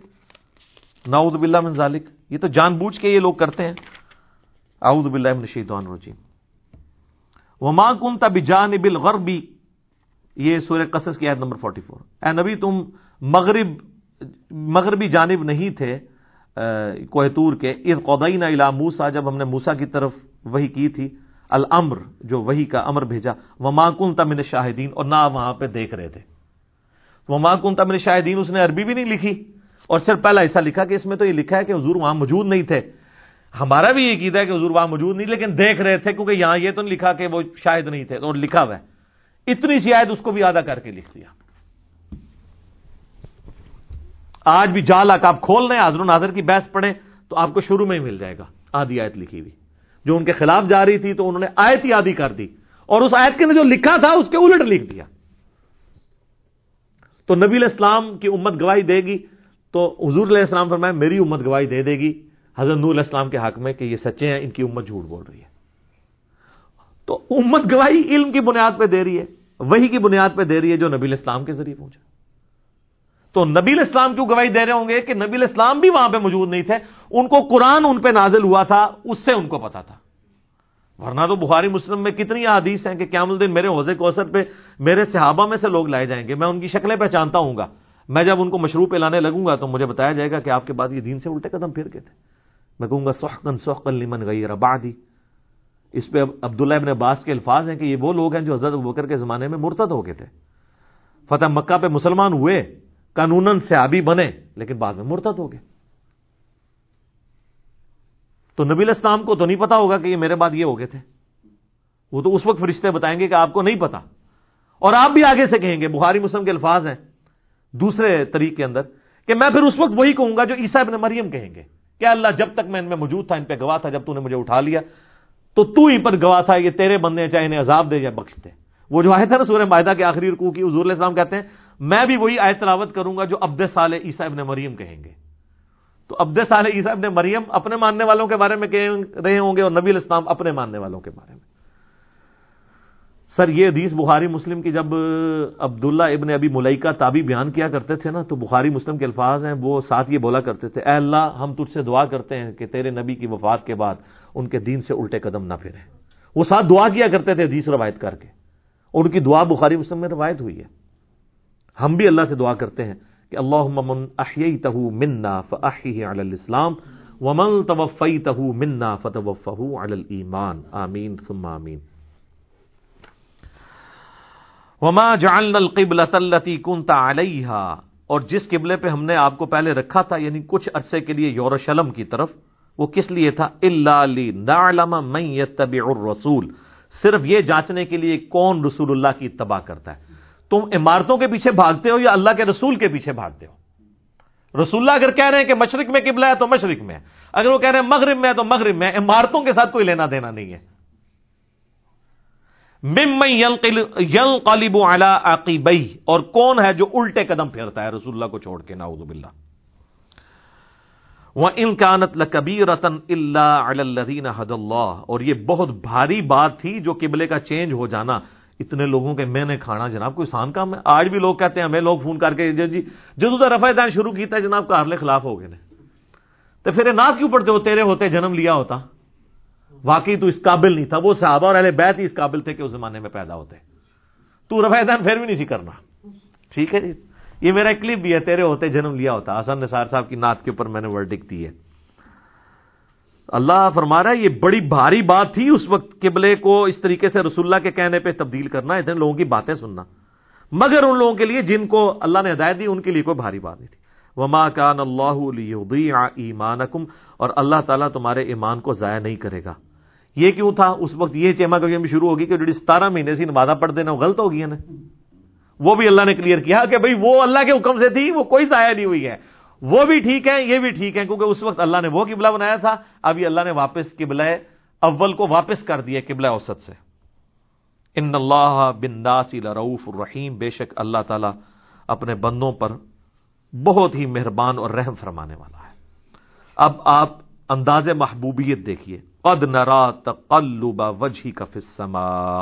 ناؤد باللہ من ذالک۔ یہ تو جان بوجھ کے یہ لوگ کرتے ہیں۔ اعوذ باللہ من الشیطان الرجیم۔ وما کنت بجانب الغربی یہ سورہ قصص کی آیت نمبر 44 اے نبی، تم مغرب، مغربی جانب نہیں تھے کوہتور کے۔ اذ قضینا الی موسی، جب ہم نے موسی کی طرف وہی کی تھی، الامر، جو وہی کا امر بھیجا، وما کنت من الشاہدین، اور نہ وہاں پہ دیکھ رہے تھے۔ وما کنت من الشاہدین، اس نے عربی بھی نہیں لکھی، اور صرف پہلا ایسا لکھا کہ اس میں تو یہ لکھا ہے کہ حضور وہاں موجود نہیں تھے۔ ہمارا بھی یہ عقیدہ ہے کہ حضور وہاں موجود نہیں، لیکن دیکھ رہے تھے، کیونکہ یہاں یہ تو نہیں لکھا کہ وہ شاید نہیں تھے اور لکھا ہوا ہے۔ اتنی سی آیت اس کو بھی آدھا کر کے لکھ دیا۔ آج بھی جال آپ کھول رہے ہیں حضر ناظر کی بحث پڑھیں تو آپ کو شروع میں ہی مل جائے گا، آدھی آیت لکھی ہوئی۔ جو ان کے خلاف جا رہی تھی تو انہوں نے آیت ہی آدھی کر دی۔ اور اس آیت کے نے جو لکھا تھا، اس کے الٹ لکھ دیا۔ تو نبی علیہ السلام کی امت گواہی دے گی، تو حضور علیہ السلام فرمائے، میری امت گواہی دے دے گی۔ حضرت نور علیہ السلام کے حق میں کہ یہ سچے ہیں، ان کی امت جھوٹ بول رہی ہے۔ تو امت گواہی علم کی بنیاد پہ دے رہی ہے وہی کی بنیاد پہ دے رہی ہے جو نبی الاسلام کے ذریعے پہنچا۔ تو نبی الاسلام کیوں گواہی دے رہے ہوں گے کہ نبی الاسلام بھی وہاں پہ موجود نہیں تھے؟ ان کو قرآن ان پہ نازل ہوا تھا، اس سے ان کو پتا تھا۔ ورنہ تو بخاری مسلم میں کتنی حدیث ہیں کہ قیام الدین میرے حوضے کوثر پہ میرے صحابہ میں سے لوگ لائے جائیں گے، میں ان کی شکلیں پہچانتا ہوں گا۔ میں جب ان کو مشروع پہ لانے لگوں گا تو مجھے بتایا جائے گا کہ آپ کے بعد یہ دین سے الٹے قدم پھر گئے تھے۔ میں کہوں گا سخن سخن لمن گئی ربادی اس پہ عبداللہ ابن عباس کے الفاظ ہیں کہ یہ وہ لوگ ہیں جو حضرت بکر کے زمانے میں مرتد ہو گئے تھے۔ فتح مکہ پہ مسلمان ہوئے قانون سے بنے، لیکن بعد میں مرتد ہو گئے۔ تو نبی الاسلام کو تو نہیں پتا ہوگا کہ یہ میرے بعد یہ ہو گئے تھے۔ وہ تو اس وقت فرشتے بتائیں گے کہ آپ کو نہیں پتا۔ اور آپ بھی آگے سے کہیں گے، بخاری مسلم کے الفاظ ہیں۔ دوسرے طریق کے اندر کہ میں پھر اس وقت وہی کہوں گا جو عیسا ابن مریم کہیں گے۔ کہ اللہ جب تک میں ان میں موجود تھا، ان پہ گواہ تھا، جب تو نے مجھے اٹھا لیا، تو تو ہی پر گواہ تھا یہ تیرے بندے چاہے انہیں عذاب دے یا بخش دے۔ وہ جو آئے تھے نا سورہ معاہدہ کے آخری رکوع کی، حضور علیہ السلام کہتے ہیں، میں بھی وہی آیت تلاوت کروں گا جو عبد سال عیسیٰ ابن مریم کہیں گے۔ تو عبد سال عیسیٰ ابن مریم اپنے ماننے والوں کے بارے میں کہہ رہے ہوں گے اور نبی الاسلام اپنے ماننے والوں کے بارے میں۔ سر یہ حدیث بخاری مسلم کی جب عبداللہ ابن ابی ملائکہ تابی بیان کیا کرتے تھے نا، تو بخاری مسلم کے الفاظ ہیں، وہ ساتھ یہ بولا کرتے تھے، اے اللہ، ہم تجھ سے دعا کرتے ہیں کہ تیرے نبی کی وفات کے بعد ان کے دین سے الٹے قدم نہ پھریں۔ وہ ساتھ دعا کیا کرتے تھے حدیث روایت کر کے۔ اور ان کی دعا بخاری مسلم میں روایت ہوئی ہے۔ ہم بھی اللہ سے دعا کرتے ہیں کہ اللہ من احییتہ منا فاحیہ علی الاسلام ومن توفیتہ منا فتوفہ علی الایمان۔ آمین، ثم آمین۔ وما جعلنا القبلۃ التي كنت عليها۔ اور جس قبلے پہ ہم نے آپ کو پہلے رکھا تھا یعنی کچھ عرصے کے لیے یورشلم کی طرف، وہ کس لیے تھا؟ الا لنعلم من يتبع الرسول۔ صرف یہ جانچنے کے لیے کون رسول اللہ کی اتباع کرتا ہے؟ تم عمارتوں کے پیچھے بھاگتے ہو یا اللہ کے رسول کے پیچھے بھاگتے ہو؟ رسول اللہ اگر کہہ رہے ہیں کہ مشرق میں قبلہ ہے تو مشرق میں ہے، اگر وہ کہہ رہے ہیں مغرب میں ہے تو مغرب میں عمارتوں کے ساتھ کوئی لینا دینا نہیں ہے۔ یل قالب عقیبئی اور کون ہے جو الٹے قدم پھیرتا ہے؟ رسول اللہ کو چھوڑ کے ناؤز باللہ. وہ انکانت لکبی رتن اللہ حد اللہ اور یہ بہت بھاری بات تھی جو قبلے کا چینج ہو جانا. اتنے لوگوں کے میں نے کھانا، جناب، کوئی سان کام ہے؟ آج بھی لوگ کہتے ہیں، ہمیں لوگ فون کر کے جی, جی،, جی، جدو تو رفا دان شروع کیتا ہے، جناب، کارلے خلاف ہو گئے تو پھر نہ کیوں پڑھتے ہو؟ تیرے ہوتے، جنم لیا ہوتا. واقعی تو اس قابل نہیں تھا، وہ صحابہ اور اہل بیت ہی اس قابل تھے کہ اس زمانے میں پیدا ہوتے۔ تو رفا دان پھر بھی نہیں سی کرنا۔ ٹھیک ہے جی؟ یہ میرا کلپ بھی ہے، تیرے ہوتے جنم لیا ہوتا۔ حسن نثار صاحب کی نعت کے اوپر میں نے ورڈک دی ہے۔ اللہ فرما رہا ہے، یہ بڑی بھاری بات تھی۔ اس وقت قبلے کو اس طریقے سے رسول اللہ کے کہنے پہ تبدیل کرنا، اتنے لوگوں کی باتیں سننا۔ مگر ان لوگوں کے لیے جن کو اللہ نے ہدایت دی، ان کے لیے کوئی بھاری بات نہیں تھی۔ وما کان اللہ ایمان اور اللہ تعالیٰ تمہارے ایمان کو ضائع نہیں کرے گا۔ یہ کیوں تھا؟ اس وقت یہ چیما کبھی شروع ہوگی کہ جو ستارہ مہینے سے نمازہ پڑھ دینا وہ غلط ہو گیا نا۔ وہ بھی اللہ نے کلیئر کیا کہ بھائی وہ اللہ کے حکم سے تھی، وہ کوئی ضائع نہیں ہوئی ہے۔ وہ بھی ٹھیک ہے یہ بھی ٹھیک ہے کیونکہ اس وقت اللہ نے وہ قبلہ بنایا تھا۔ اب یہ اللہ نے واپس قبلہ اول کو واپس کر دیا قبلہ اوسط سے۔ ان اللہ بنداسی لروف الرحیم، بے شک اللہ تعالی اپنے بندوں پر بہت ہی مہربان اور رحم فرمانے والا ہے۔ اب آپ انداز محبوبیت دیکھیے۔ قد نرا تقلب وجہی کا فسما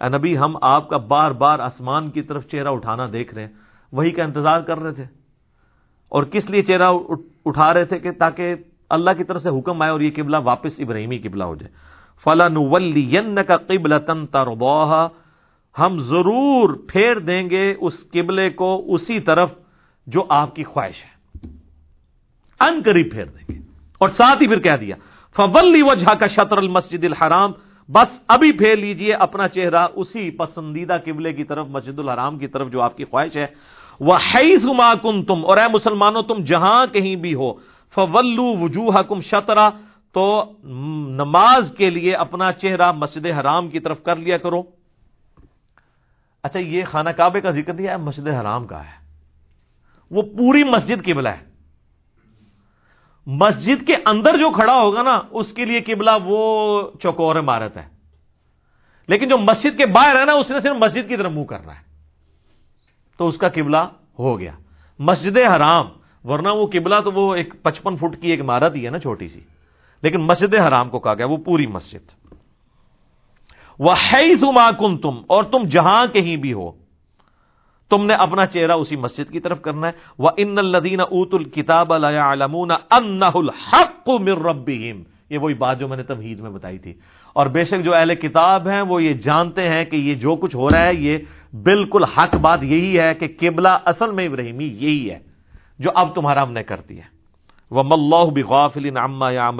اے نبی، ہم آپ کا بار بار آسمان کی طرف چہرہ اٹھانا دیکھ رہے ہیں۔ وہی کا انتظار کر رہے تھے۔ اور کس لیے چہرہ اٹھا رہے تھے کہ تاکہ اللہ کی طرف سے حکم آئے اور یہ قبلہ واپس ابراہیمی قبلہ ہو جائے۔ فلاں کا قبل تن ہم ضرور پھیر دیں گے اس قبلے کو اسی طرف جو آپ کی خواہش ہے۔ ان قریب پھیر دیں گے۔ اور ساتھ ہی پھر کہہ دیا فولی وجہ کا شطر المسجد الحرام۔ بس ابھی پھیر لیجیے اپنا چہرہ اسی پسندیدہ قبلے کی طرف، مسجد الحرام کی طرف جو آپ کی خواہش ہے۔ وہ کن تم اور اے مسلمانوں، تم جہاں کہیں بھی ہو۔ فولو وجوہ کم شطرا تو نماز کے لیے اپنا چہرہ مسجد حرام کی طرف کر لیا کرو۔ اچھا یہ خانہ کعبے کا ذکر دیا ہے، مسجد حرام کا ہے۔ وہ پوری مسجد قبلہ ہے۔ مسجد کے اندر جو کھڑا ہوگا نا، اس کے لیے قبلہ وہ چوکور عمارت ہے۔ لیکن جو مسجد کے باہر ہے نا، اس نے صرف مسجد کی طرف منہ کرنا ہے۔ تو اس کا قبلہ ہو گیا۔ مسجد حرام، ورنہ وہ قبلہ تو وہ ایک پچپن فٹ کی ایک عمارت ہی ہے نا، چھوٹی سی۔ لیکن مسجد حرام کو کہا گیا، وہ پوری مسجد۔ وہ ہے تم اور تم جہاں کہیں بھی ہو تم نے اپنا چہرہ اسی مسجد کی طرف کرنا ہے۔ وہ ان الدین ات الکتاب الحق ربیم یہ وہی بات جو میں نے تمہید میں بتائی تھی۔ اور بے شک جو اہل کتاب ہیں وہ یہ جانتے ہیں کہ یہ جو کچھ ہو رہا ہے، یہ بالکل حق بات یہی ہے کہ قبلہ اصل میں ابراہیمی یہی ہے، جو اب تمہارا ہم نے کر دیا وہ ملح بغافل نعما یا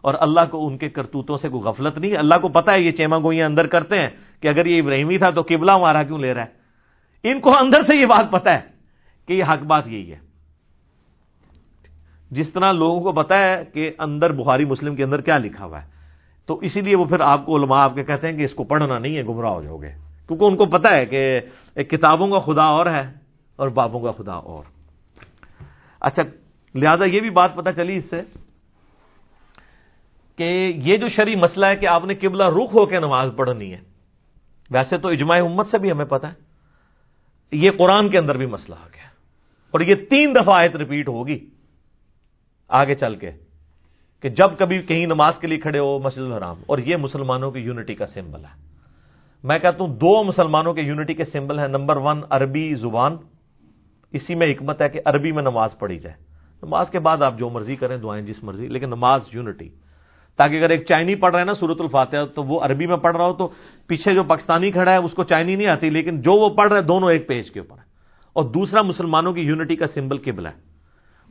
اور اللہ کو ان کے کرتوتوں سے کوئی غفلت نہیں، اللہ کو پتا ہے یہ چیما گوئیاں اندر کرتے ہیں کہ اگر یہ ابراہیمی تھا تو قبلہ ہمارا کیوں لے رہا ہے؟ ان کو اندر سے یہ بات پتا ہے کہ یہ حق بات یہی ہے۔ جس طرح لوگوں کو پتا ہے کہ اندر بخاری مسلم کے اندر کیا لکھا ہوا ہے، تو اسی لیے وہ پھر آپ کو علماء آپ کے کہتے ہیں کہ اس کو پڑھنا نہیں ہے، گمراہ ہو جاؤ گے۔ کیونکہ ان کو پتا ہے کہ کتابوں کا خدا اور ہے اور بابوں کا خدا اور۔ اچھا لہذا یہ بھی بات پتا چلی اس سے کہ یہ جو شرعی مسئلہ ہے کہ آپ نے قبلہ رخ ہو کے نماز پڑھنی ہے، ویسے تو اجماع امت سے بھی ہمیں پتا ہے۔ یہ قرآن کے اندر بھی مسئلہ آ گیا اور یہ تین دفعہ آیت ریپیٹ ہوگی آگے چل کے کہ جب کبھی کہیں نماز کے لیے کھڑے ہو مسجد الحرام، اور یہ مسلمانوں کی یونٹی کا سمبل ہے۔ میں کہتا ہوں دو مسلمانوں کے یونٹی کے سمبل ہیں نمبر ون عربی زبان، اسی میں حکمت ہے کہ عربی میں نماز پڑھی جائے۔ نماز کے بعد آپ جو مرضی کریں، دعائیں جس مرضی، لیکن نماز یونٹی تاکہ اگر ایک چائنی پڑھ رہا ہے نا سورت الفاتحہ، تو وہ عربی میں پڑھ رہا ہو، تو پیچھے جو پاکستانی کھڑا ہے، اس کو چائنی نہیں آتی، لیکن جو وہ پڑھ رہے دونوں ایک پیج کے اوپر ہے۔ اور دوسرا مسلمانوں کی یونٹی کا سمبل قبل ہے۔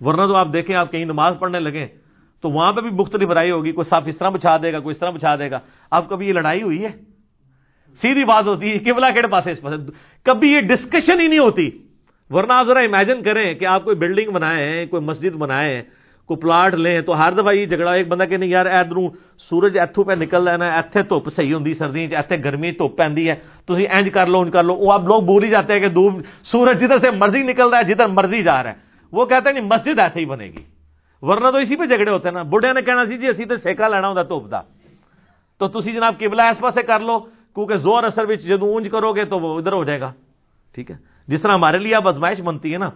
ورنہ تو آپ دیکھیں، آپ کہیں نماز پڑھنے لگیں، تو وہاں پہ بھی مختلف رائی ہوگی، کوئی صاف اس طرح بچھا دے گا، کوئی اس طرح بچھا دے گا۔ آپ کبھی یہ لڑائی ہوئی ہے؟ سیدھی بات ہوتی ہے، قبلہ کہڑے پاس اس پاس کبھی یہ ڈسکشن ہی نہیں ہوتی۔ ورنہ آپ ذرا امیجن کریں کہ آپ کوئی بلڈنگ بنائے کوئی مسجد بنائے کوئی پلاٹ لیں تو ہر دفعہ یہ جھگڑا ایک بندہ کہ نہیں یار ادھر سورج اتو پہ نکل رہا ہے اتنے دھوپ صحیح ہوں سردی اتنے گرمی دھوپ پہ تھی اینج کر لو انج کر لو وہ آپ لوگ بول ہی جاتے ہیں کہ دھوپ سورج جدھر سے مرضی نکل رہا ہے جدھر مرضی جا رہا ہے وہ کہتے ہیں نہیں مسجد ایسے ہی بنے گی ورنہ تو اسی پہ جھگڑے ہوتے ہیں نا بڑھے نے کہنا سی جی اسی تو سیکا لینا ہوتا دھوپ کا تو تھی جناب قبلہ اس پاسے کر لو کیونکہ زور اثر جدو اونج کرو گے تو وہ ادھر ہو جائے گا ٹھیک ہے جس طرح ہمارے لیے اب ازمائش بنتی ہے نا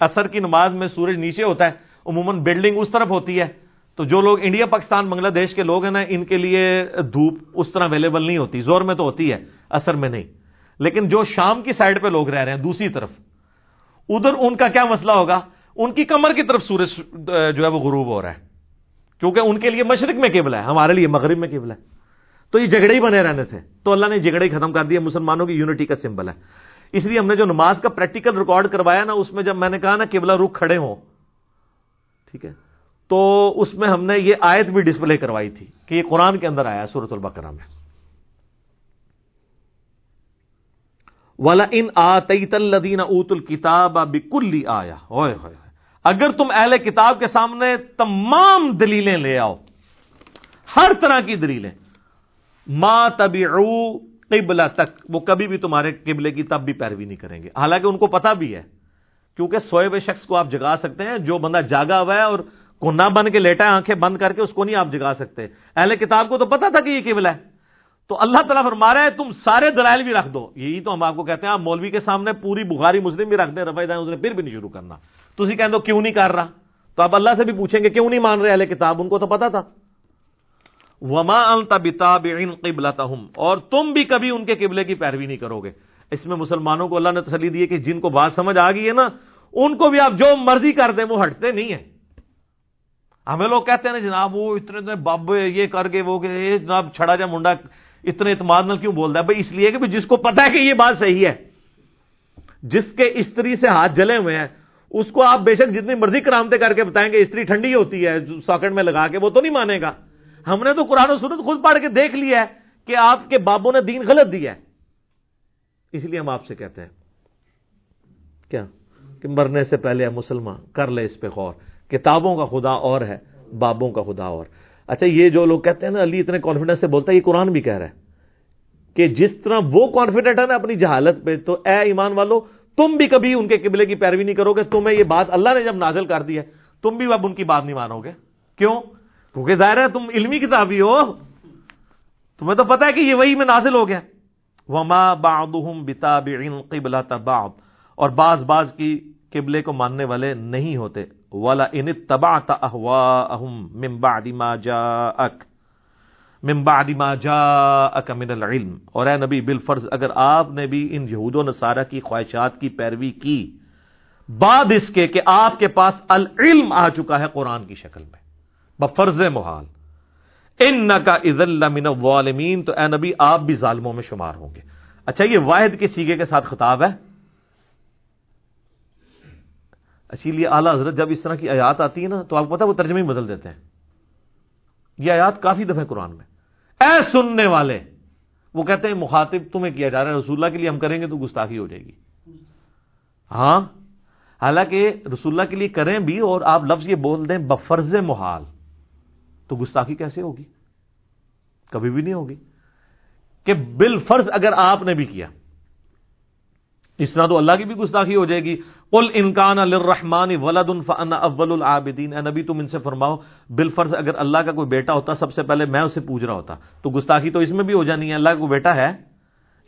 اثر کی نماز میں سورج نیچے ہوتا ہے عموماً بلڈنگ اس طرف ہوتی ہے۔ تو جو لوگ انڈیا پاکستان بنگلہ دیش کے لوگ ہیں نا، ان کے لیے دھوپ اس طرح اویلیبل نہیں ہوتی۔ زور میں تو ہوتی ہے، اثر میں نہیں۔ لیکن جو شام کی سائڈ پہ لوگ رہ رہے ہیں، دوسری طرف، ادھر ان کا کیا مسئلہ ہوگا؟ ان کی کمر کی طرف سورج جو ہے وہ غروب ہو رہا ہے۔ کیونکہ ان کے لیے مشرق میں کیبل ہے، ہمارے لیے مغرب میں کیبل ہے۔ تو یہ جھگڑے ہی بنے رہنے تھے۔ تو اللہ نے جھگڑے ہی ختم کر دیا مسلمانوں کی یونٹی کا سمبل ہے۔ اس لیے ہم نے جو نماز کا پریکٹیکل ریکارڈ کروایا نا، اس میں جب میں نے کہا نا کیبلا رخ کھڑے ہوں ٹھیک ہے۔ تو اس میں ہم نے یہ آیت بھی ڈسپلے کروائی تھی کہ یہ قرآن کے اندر آیا سورت البقرہ میں۔ والا ان آدین اوت الکتاب بکلی آیا ہوئے ہوئے۔ اگر تم اہل کتاب کے سامنے تمام دلیلیں لے آؤ، ہر طرح کی دلیلیں، ما تبھی قبلہ تک وہ کبھی بھی تمہارے قبلے کی تب بھی پیروی نہیں کریں گے۔ حالانکہ ان کو پتا بھی ہے۔ کیونکہ سوئے ہوئے شخص کو آپ جگا سکتے ہیں، جو بندہ جاگا ہوا ہے اور کونا بن کے لیٹا ہے، آنکھیں بند کر کے اس کو نہیں آپ جگا سکتے۔ اہل کتاب کو تو پتا تھا کہ یہ قبلہ ہے۔ تو اللہ تعالیٰ فرما رہا ہے، تم سارے دلائل بھی رکھ دو۔ یہی تو ہم آپ کو کہتے ہیں، آپ مولوی کے سامنے پوری بخاری مسلم بھی رکھ دیں رفائی دائیں اس نے پھر بھی نہیں شروع کرنا۔ تو اسی کہ کیوں نہیں کر رہا؟ تو آپ اللہ سے بھی پوچھیں گے، کیوں نہیں مان رہے اہل کتاب؟ ان کو تو پتا تھا۔ وما اور تم بھی کبھی ان کے قبلے کی پیروی نہیں کرو گے۔ اس میں مسلمانوں کو اللہ نے تسلی دی ہے کہ جن کو بات سمجھ آ گئی ہے نا، ان کو بھی آپ جو مرضی کر دیں، وہ ہٹتے نہیں ہیں۔ ہمیں لوگ کہتے ہیں نا، جناب وہ اتنے اتنے بابے یہ کر کے وہ جناب چھڑا جا منڈا، اتنے اعتماد نہ کیوں بول رہا ہے؟ بھائی اس لیے کہ جس کو پتا ہے کہ یہ بات صحیح ہے، جس کے استری سے ہاتھ جلے ہوئے ہیں، اس کو آپ بے شک جتنی مرضی کرامتے کر کے بتائیں گے استری ٹھنڈی ہوتی ہے، ساکٹ میں لگا کے، وہ تو نہیں مانے گا۔ ہم نے تو قرآن و سنت خود پڑھ کے دیکھ لیا ہے کہ آپ کے بابوں نے دین غلط دیا ہے۔ اس لیے ہم آپ سے کہتے ہیں، کیا؟ کہ مرنے سے پہلے مسلمان، کر لے اس پہ غور۔ کتابوں کا خدا اور ہے، بابوں کا خدا اور۔ اچھا یہ جو لوگ کہتے ہیں نا، علی اتنے کانفیڈنس سے بولتا ہے، یہ قرآن بھی کہہ رہا ہے کہ جس طرح وہ کانفیڈنٹ ہے نا اپنی جہالت پہ، تو اے ایمان والو، تم بھی کبھی ان کے قبلے کی پیروی نہیں کرو گے۔ تمہیں یہ بات اللہ نے جب نازل کر دی ہے، تم بھی اب ان کی بات نہیں مانو گے۔ کیوں؟ کیونکہ ظاہر ہے تم علمی کتابی ہو۔ تمہیں تو پتا ہے کہ یہ وہی میں نازل ہو گیا۔ وما بعضهم بتابع قبلہ بعض۔ اور بعض بعض کی قبلے کو ماننے والے نہیں ہوتے۔ ولا ان تبعت اهواهم من بعد ما جاءك۔ من بعد ما جاءك من العلم۔ اور اے نبی، بالفرض اگر آپ نے بھی ان یہود و نصارہ کی خواہشات کی پیروی کی، بعد اس کے کہ آپ کے پاس العلم آ چکا ہے قرآن کی شکل میں۔ بفرض محال۔ ان کا عزل من والمین تو اے نبی آپ بھی ظالموں میں شمار ہوں گے۔ اچھا یہ واحد کے سیگے کے ساتھ خطاب ہے؟ اسی لیے اعلیٰ حضرت جب اس طرح کی آیات آتی ہے نا، تو آپ کو پتا وہ ترجمے ہی بدل دیتے ہیں۔ یہ آیات کافی دفعہ قرآن میں۔ اے سننے والے، وہ کہتے ہیں مخاطب تمہیں کیا جا رہا ہے، رسول اللہ کے لیے ہم کریں گے تو گستاخی ہو جائے گی۔ ہاں حالانکہ رسول اللہ کے لیے کریں بھی اور آپ لفظ یہ بول دیں بفرز محال۔ تو گستاخی کیسے ہوگی؟ کبھی بھی نہیں ہوگی۔ کہ بال فرض اگر آپ نے بھی کیا، اس طرح تو اللہ کی بھی گستاخی ہو جائے گی۔ قل انکان الرحمان ولد فن اول العابدین۔ اے نبی، تم ان سے فرماؤ بال فرض اگر اللہ کا کوئی بیٹا ہوتا، سب سے پہلے میں اسے پوچھ رہا ہوتا۔ تو گستاخی تو اس میں بھی ہو جانی ہے، اللہ کا کوئی بیٹا ہے؟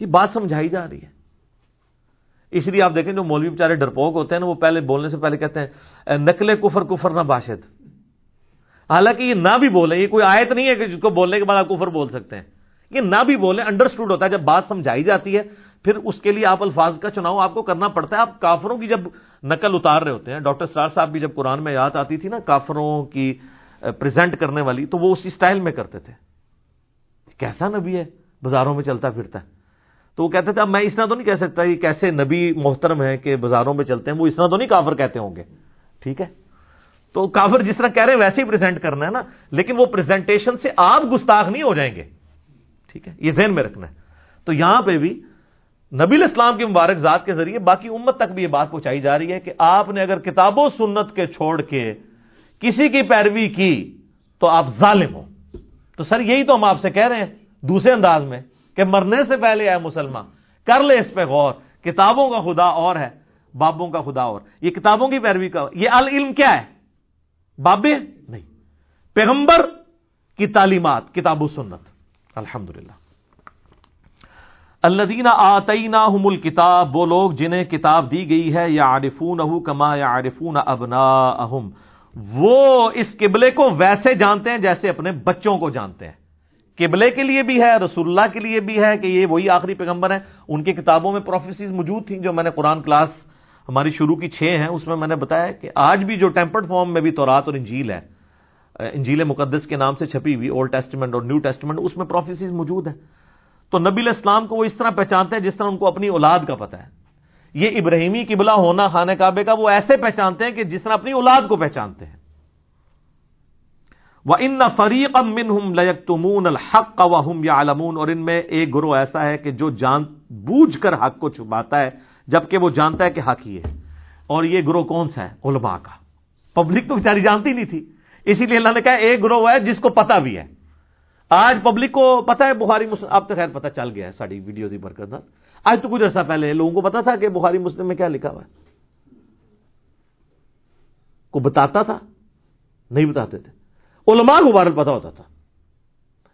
یہ بات سمجھائی جا رہی ہے۔ اس لیے آپ دیکھیں جو مولوی بیچارے ڈرپوک ہوتے ہیں نا، وہ پہلے بولنے سے پہلے کہتے ہیں نقل کفر کفر نہ باشد۔ حالانکہ یہ نہ بھی بولے یہ کوئی آیت نہیں ہے کہ جس کو بولنے کے بعد آپ کفر بول سکتے ہیں۔ یہ نہ بھی بولے انڈرسٹوڈ ہوتا ہے۔ جب بات سمجھائی جاتی ہے، پھر اس کے لیے آپ الفاظ کا چناؤ آپ کو کرنا پڑتا ہے۔ آپ کافروں کی جب نقل اتار رہے ہوتے ہیں، ڈاکٹر سرار صاحب بھی جب قرآن میں یاد آتی تھی نا، کافروں کی پریزنٹ کرنے والی، تو وہ اسی سٹائل میں کرتے تھے۔ کیسا نبی ہے؟ بازاروں میں چلتا پھرتا ہے۔ تو وہ کہتے تھے، اب میں اس طرح تو نہیں کہہ سکتا کہ کیسے نبی محترم ہے کہ بازاروں میں چلتے ہیں، وہ اس طرح تو نہیں کافر کہتے ہوں گے۔ ٹھیک ہے؟ تو کافر جس طرح کہہ رہے ہیں ویسے ہی پریزنٹ کرنا ہے نا، لیکن وہ پریزنٹیشن سے آپ گستاخ نہیں ہو جائیں گے۔ ٹھیک ہے؟ یہ ذہن میں رکھنا ہے۔ تو یہاں پہ بھی نبی اسلام کی مبارک ذات کے ذریعے باقی امت تک بھی یہ بات پہنچائی جا رہی ہے کہ آپ نے اگر کتاب و سنت کے چھوڑ کے کسی کی پیروی کی تو آپ ظالم ہو۔ تو سر یہی تو ہم آپ سے کہہ رہے ہیں دوسرے انداز میں کہ مرنے سے پہلے ہے مسلمان کر لے اس پہ غور، کتابوں کا خدا اور ہے، بابوں کا خدا اور۔ یہ کتابوں کی پیروی کا، یہ العلم کیا ہے؟ بابے نہیں۔ پیغمبر کی تعلیمات، کتاب و سنت۔ الحمد للہ اللہ دینا آتئینا کتاب وہ لوگ جنہیں کتاب دی گئی ہے یا عارفون کما یا عارفون ابنا وہ اس قبلے کو ویسے جانتے ہیں جیسے اپنے بچوں کو جانتے ہیں۔ قبلے کے لیے بھی ہے، رسول اللہ کے لیے بھی ہے کہ یہ وہی آخری پیغمبر ہیں۔ ان کی کتابوں میں پروفیسیز موجود تھیں جو میں نے قرآن کلاس ہماری شروع کی چھ ہیں، اس میں میں نے بتایا کہ آج بھی جو ٹیمپرڈ فارم میں بھی تورات اور انجیل ہے انجیل مقدس کے نام سے چھپی ہوئی اولڈ ٹیسٹمنٹ اور نیو ٹیسٹمنٹ اس میں پروفیسیز موجود ہیں۔ تو نبی الاسلام کو وہ اس طرح پہچانتے ہیں جس طرح ان کو اپنی اولاد کا پتہ ہے۔ یہ ابراہیمی قبلہ ہونا، خانہ کعبے کا، وہ ایسے پہچانتے ہیں کہ جس طرح اپنی اولاد کو پہچانتے ہیں۔ وہ ان فریق امن لمون الحق وم یا اور ان میں ایک گروہ ایسا ہے کہ جو جان بوجھ کر حق کو چھپاتا ہے۔ جبکہ وہ جانتا ہے کہ حق ہی ہے۔ اور یہ گروہ کون سا ہے؟ علماء کا۔ پبلک تو بیچاری جانتی نہیں تھی۔ اسی لیے اللہ نے کہا ایک گروہ ہے جس کو پتا بھی ہے۔ آج پبلک کو پتا ہے، بخاری مسلم، اب تو خیر پتا چل گیا ہے ساری ویڈیوز ہی برکت آج تو کچھ عرصہ پہلے لوگوں کو پتا تھا کہ بخاری مسلم میں کیا لکھا ہوا ہے۔ کو بتاتا تھا؟ نہیں بتاتے تھے۔ علماء کو بارل پتا ہوتا تھا۔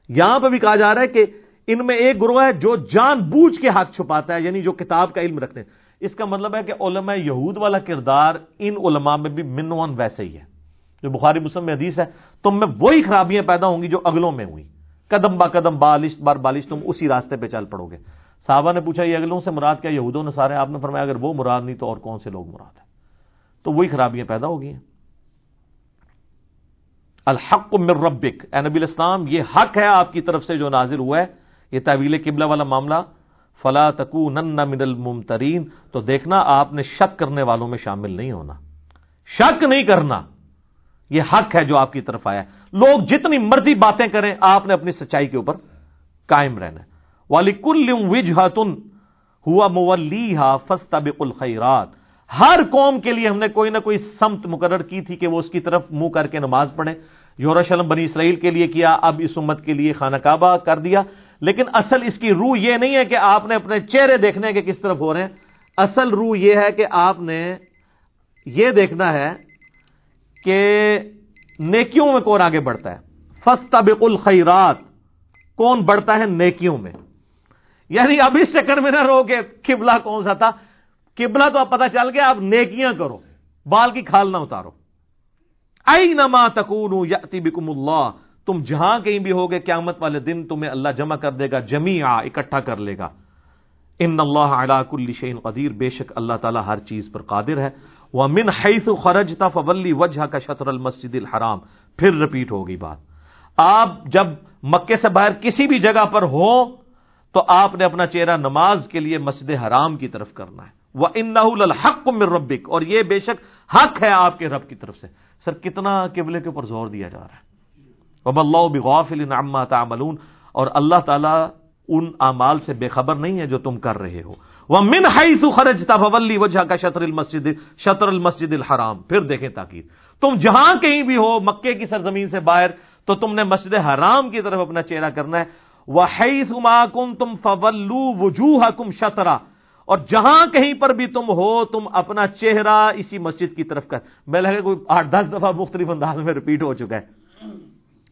یہاں پہ بھی کہا جا رہا ہے کہ ان میں ایک گروہ ہے جو جان بوجھ کے حق چھپاتا ہے یعنی جو کتاب کا علم رکھتے ہیں۔ اس کا مطلب ہے کہ علماء یہود والا کردار ان علماء میں بھی منوان ویسے ہی ہے۔ جو بخاری مسلم میں حدیث ہے تم میں وہی خرابیاں پیدا ہوں گی جو اگلوں میں ہوئی قدم با قدم بالش بار بالش تم اسی راستے پہ چل پڑو گے۔ صحابہ نے پوچھا، یہ اگلوں سے مراد کیا؟ یہودوں نے سارے، آپ نے فرمایا، اگر وہ مراد نہیں تو اور کون سے لوگ مراد ہیں؟ تو وہی خرابیاں پیدا ہو گئی ہیں۔ الحق من ربک، اے نبی الاسلام یہ حق ہے آپ کی طرف سے جو نازل ہوا ہے۔ یہ طویل قبلہ والا معاملہ فلا تکو نن من الممترین، تو دیکھنا آپ نے شک کرنے والوں میں شامل نہیں ہونا۔ شک نہیں کرنا۔ یہ حق ہے جو آپ کی طرف آیا۔ ہے لوگ جتنی مرضی باتیں کریں، آپ نے اپنی سچائی کے اوپر قائم رہنا والی کل وجہتن ہوا مولی ہا فستا الخیرات ہر قوم کے لیے ہم نے کوئی نہ کوئی سمت مقرر کی تھی کہ وہ اس کی طرف منہ کر کے نماز پڑھے یورشلم بنی اسرائیل کے لیے کیا، اب اس امت کے لیے خانہ کعبہ کر دیا۔ لیکن اصل اس کی روح یہ نہیں ہے کہ آپ نے اپنے چہرے دیکھنے کے کس طرف ہو رہے ہیں۔ اصل روح یہ ہے کہ آپ نے یہ دیکھنا ہے کہ نیکیوں میں کون آگے بڑھتا ہے۔ فستا الخیرات، کون بڑھتا ہے نیکیوں میں۔ یعنی اب اس چکر میں نہ رہو کہ قبلہ کون سا تھا۔ قبلہ تو اب پتا چل گیا، اب نیکیاں کرو، بال کی کھال نہ اتارو۔ ائی نما تکون یاتی بکم اللہ تم جہاں کہیں بھی ہوگے قیامت والے دن تمہیں اللہ جمع کر دے گا جمی اکٹھا کر لے گا۔ ان اللہ علا کل شعین قدیر، بے شک اللہ تعالیٰ ہر چیز پر قادر ہے۔ وہ من حیث خرج فولی وجہ کا شطر المسجد الحرام، پھر رپیٹ ہوگی بات۔ آپ جب مکے سے باہر کسی بھی جگہ پر ہو تو آپ نے اپنا چہرہ نماز کے لیے مسجد حرام کی طرف کرنا ہے۔ وہ ان الحق مر ربک اور یہ بے شک حق ہے آپ کے رب کی طرف سے۔ سر، کتنا قبلے کے اوپر زور دیا جا رہا ہے۔ وب اللہ بغافل عما تعملون اور اللہ تعالیٰ ان اعمال سے بے خبر نہیں ہے جو تم کر رہے ہو۔ وہ من حیث خرجتا فولی وجہ کا شطر المسجد شطر المسجد الحرام۔ پھر دیکھیں تاکید۔ تم جہاں کہیں بھی ہو، مکے کی سرزمین سے باہر، تو تم نے مسجد حرام کی طرف اپنا چہرہ کرنا ہے۔ وہ حیث کم تم فولو وجوہ کم شطرا۔ اور جہاں کہیں پر بھی تم ہو، تم اپنا چہرہ اسی مسجد کی طرف کر۔ میں لگے کوئی آٹھ دس دفعہ مختلف انداز میں ریپیٹ ہو چکا ہے۔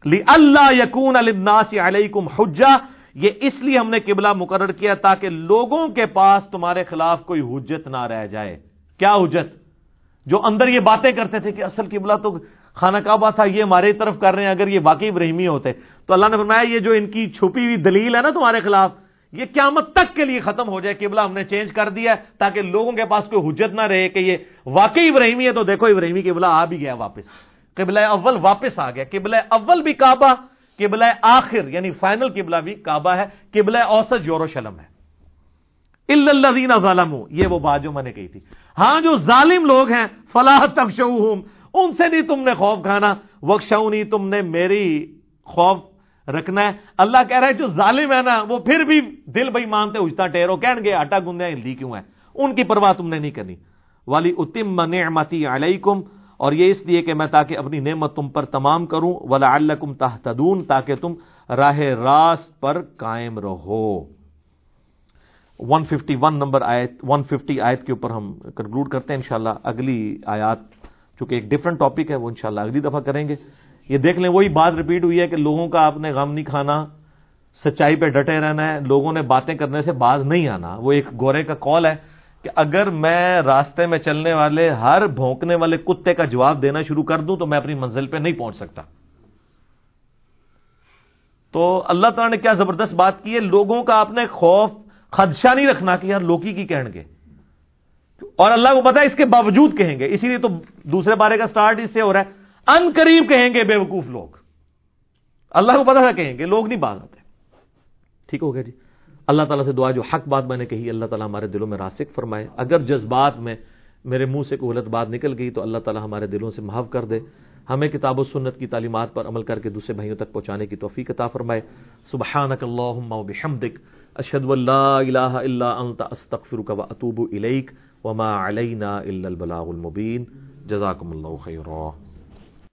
اللہ یقون الناس علیکم حجہ، یہ اس لیے ہم نے قبلہ مقرر کیا تاکہ لوگوں کے پاس تمہارے خلاف کوئی حجت نہ رہ جائے۔ کیا حجت؟ جو اندر یہ باتیں کرتے تھے کہ اصل قبلہ تو خانہ کعبہ تھا، یہ ہمارے طرف کر رہے ہیں، اگر یہ واقعی ابراہیمی ہوتے۔ تو اللہ نے فرمایا، یہ جو ان کی چھپی ہوئی دلیل ہے نا تمہارے خلاف، یہ قیامت تک کے لیے ختم ہو جائے، قبلہ ہم نے چینج کر دیا تاکہ لوگوں کے پاس کوئی حجت نہ رہے کہ یہ واقعی ابراہیمی ہے، تو دیکھو ابراہیمی قبلہ آ بھی گیا واپس۔ قبلہ اول واپس آ گیا. قبلہ اول بھی کعبہ، قبلہ آخر یعنی فائنل قبلہ بھی کعبہ ہے، قبلہ اوسط یوروشلم ہے. اللہ ظالم یہ وہ بات جو میں نے کہی تھی. ہاں جو ظالم لوگ ہیں فلاح تک ان سے نہیں تم نے خوف کھانا. وقشو نہیں تم نے میری خوف رکھنا ہے. اللہ کہہ رہا ہے، جو ظالم ہے نا، وہ پھر بھی دل بھائی مانتے اجتا ٹیرو کہن گے، آٹا گندے ہلدی کیوں ہے ان کی پرواہ تم نے نہیں کرنی. والی اتم نعمتی علیکم اور یہ اس لیے کہ میں تاکہ اپنی نعمت تم پر تمام کروں ولا الکم تحتدون تاکہ تم راہ راست پر قائم رہو۔ 151 نمبر آیت 150 آیت کے اوپر ہم کنکلوڈ کرتے ہیں، انشاءاللہ اگلی آیات، چونکہ ایک ڈفرنٹ ٹاپک ہے، وہ انشاءاللہ اگلی دفعہ کریں گے۔ یہ دیکھ لیں، وہی بات ریپیٹ ہوئی ہے کہ لوگوں کا آپ نے غم نہیں کھانا، سچائی پہ ڈٹے رہنا ہے، لوگوں نے باتیں کرنے سے باز نہیں آنا۔ وہ ایک گورے کا کال ہے۔ کہ اگر میں راستے میں چلنے والے، ہر بھونکنے والے کتے کا جواب دینا شروع کر دوں تو میں اپنی منزل پہ نہیں پہنچ سکتا۔ تو اللہ تعالیٰ نے کیا زبردست بات کی ہے؟ لوگوں کا آپ نے خوف، خدشہ نہیں رکھنا کہ یار لوکی کی کہیں گے۔ اور اللہ کو پتا اس کے باوجود کہیں گے۔ اسی لیے تو دوسرے بارے کا سٹارٹ اس سے ہو رہا ہے۔ ان قریب کہیں گے بے وقوف لوگ۔ اللہ کو پتا تھا کہیں گے، لوگ نہیں باز آتے۔ ٹھیک ہو گیا جی۔ اللہ تعالیٰ سے دعا جو حق بات میں نے کہی، اللہ تعالیٰ ہمارے دلوں میں راسک فرمائے۔ اگر جذبات میں میرے منہ سے کوئی غلط بات نکل گئی، تو اللہ تعالیٰ ہمارے دلوں سے محو کر دے۔ ہمیں کتاب و سنت کی تعلیمات پر عمل کر کے دوسرے بھائیوں تک پہنچانے کی توفیق عطا فرمائے۔ سبحانک اللہم و بحمدک، اشہد و لا الہ الا انت، استغفرک و اتوب الیک، وما علینا الا البلاغ المبین۔ جزاکم اللہ خیرہ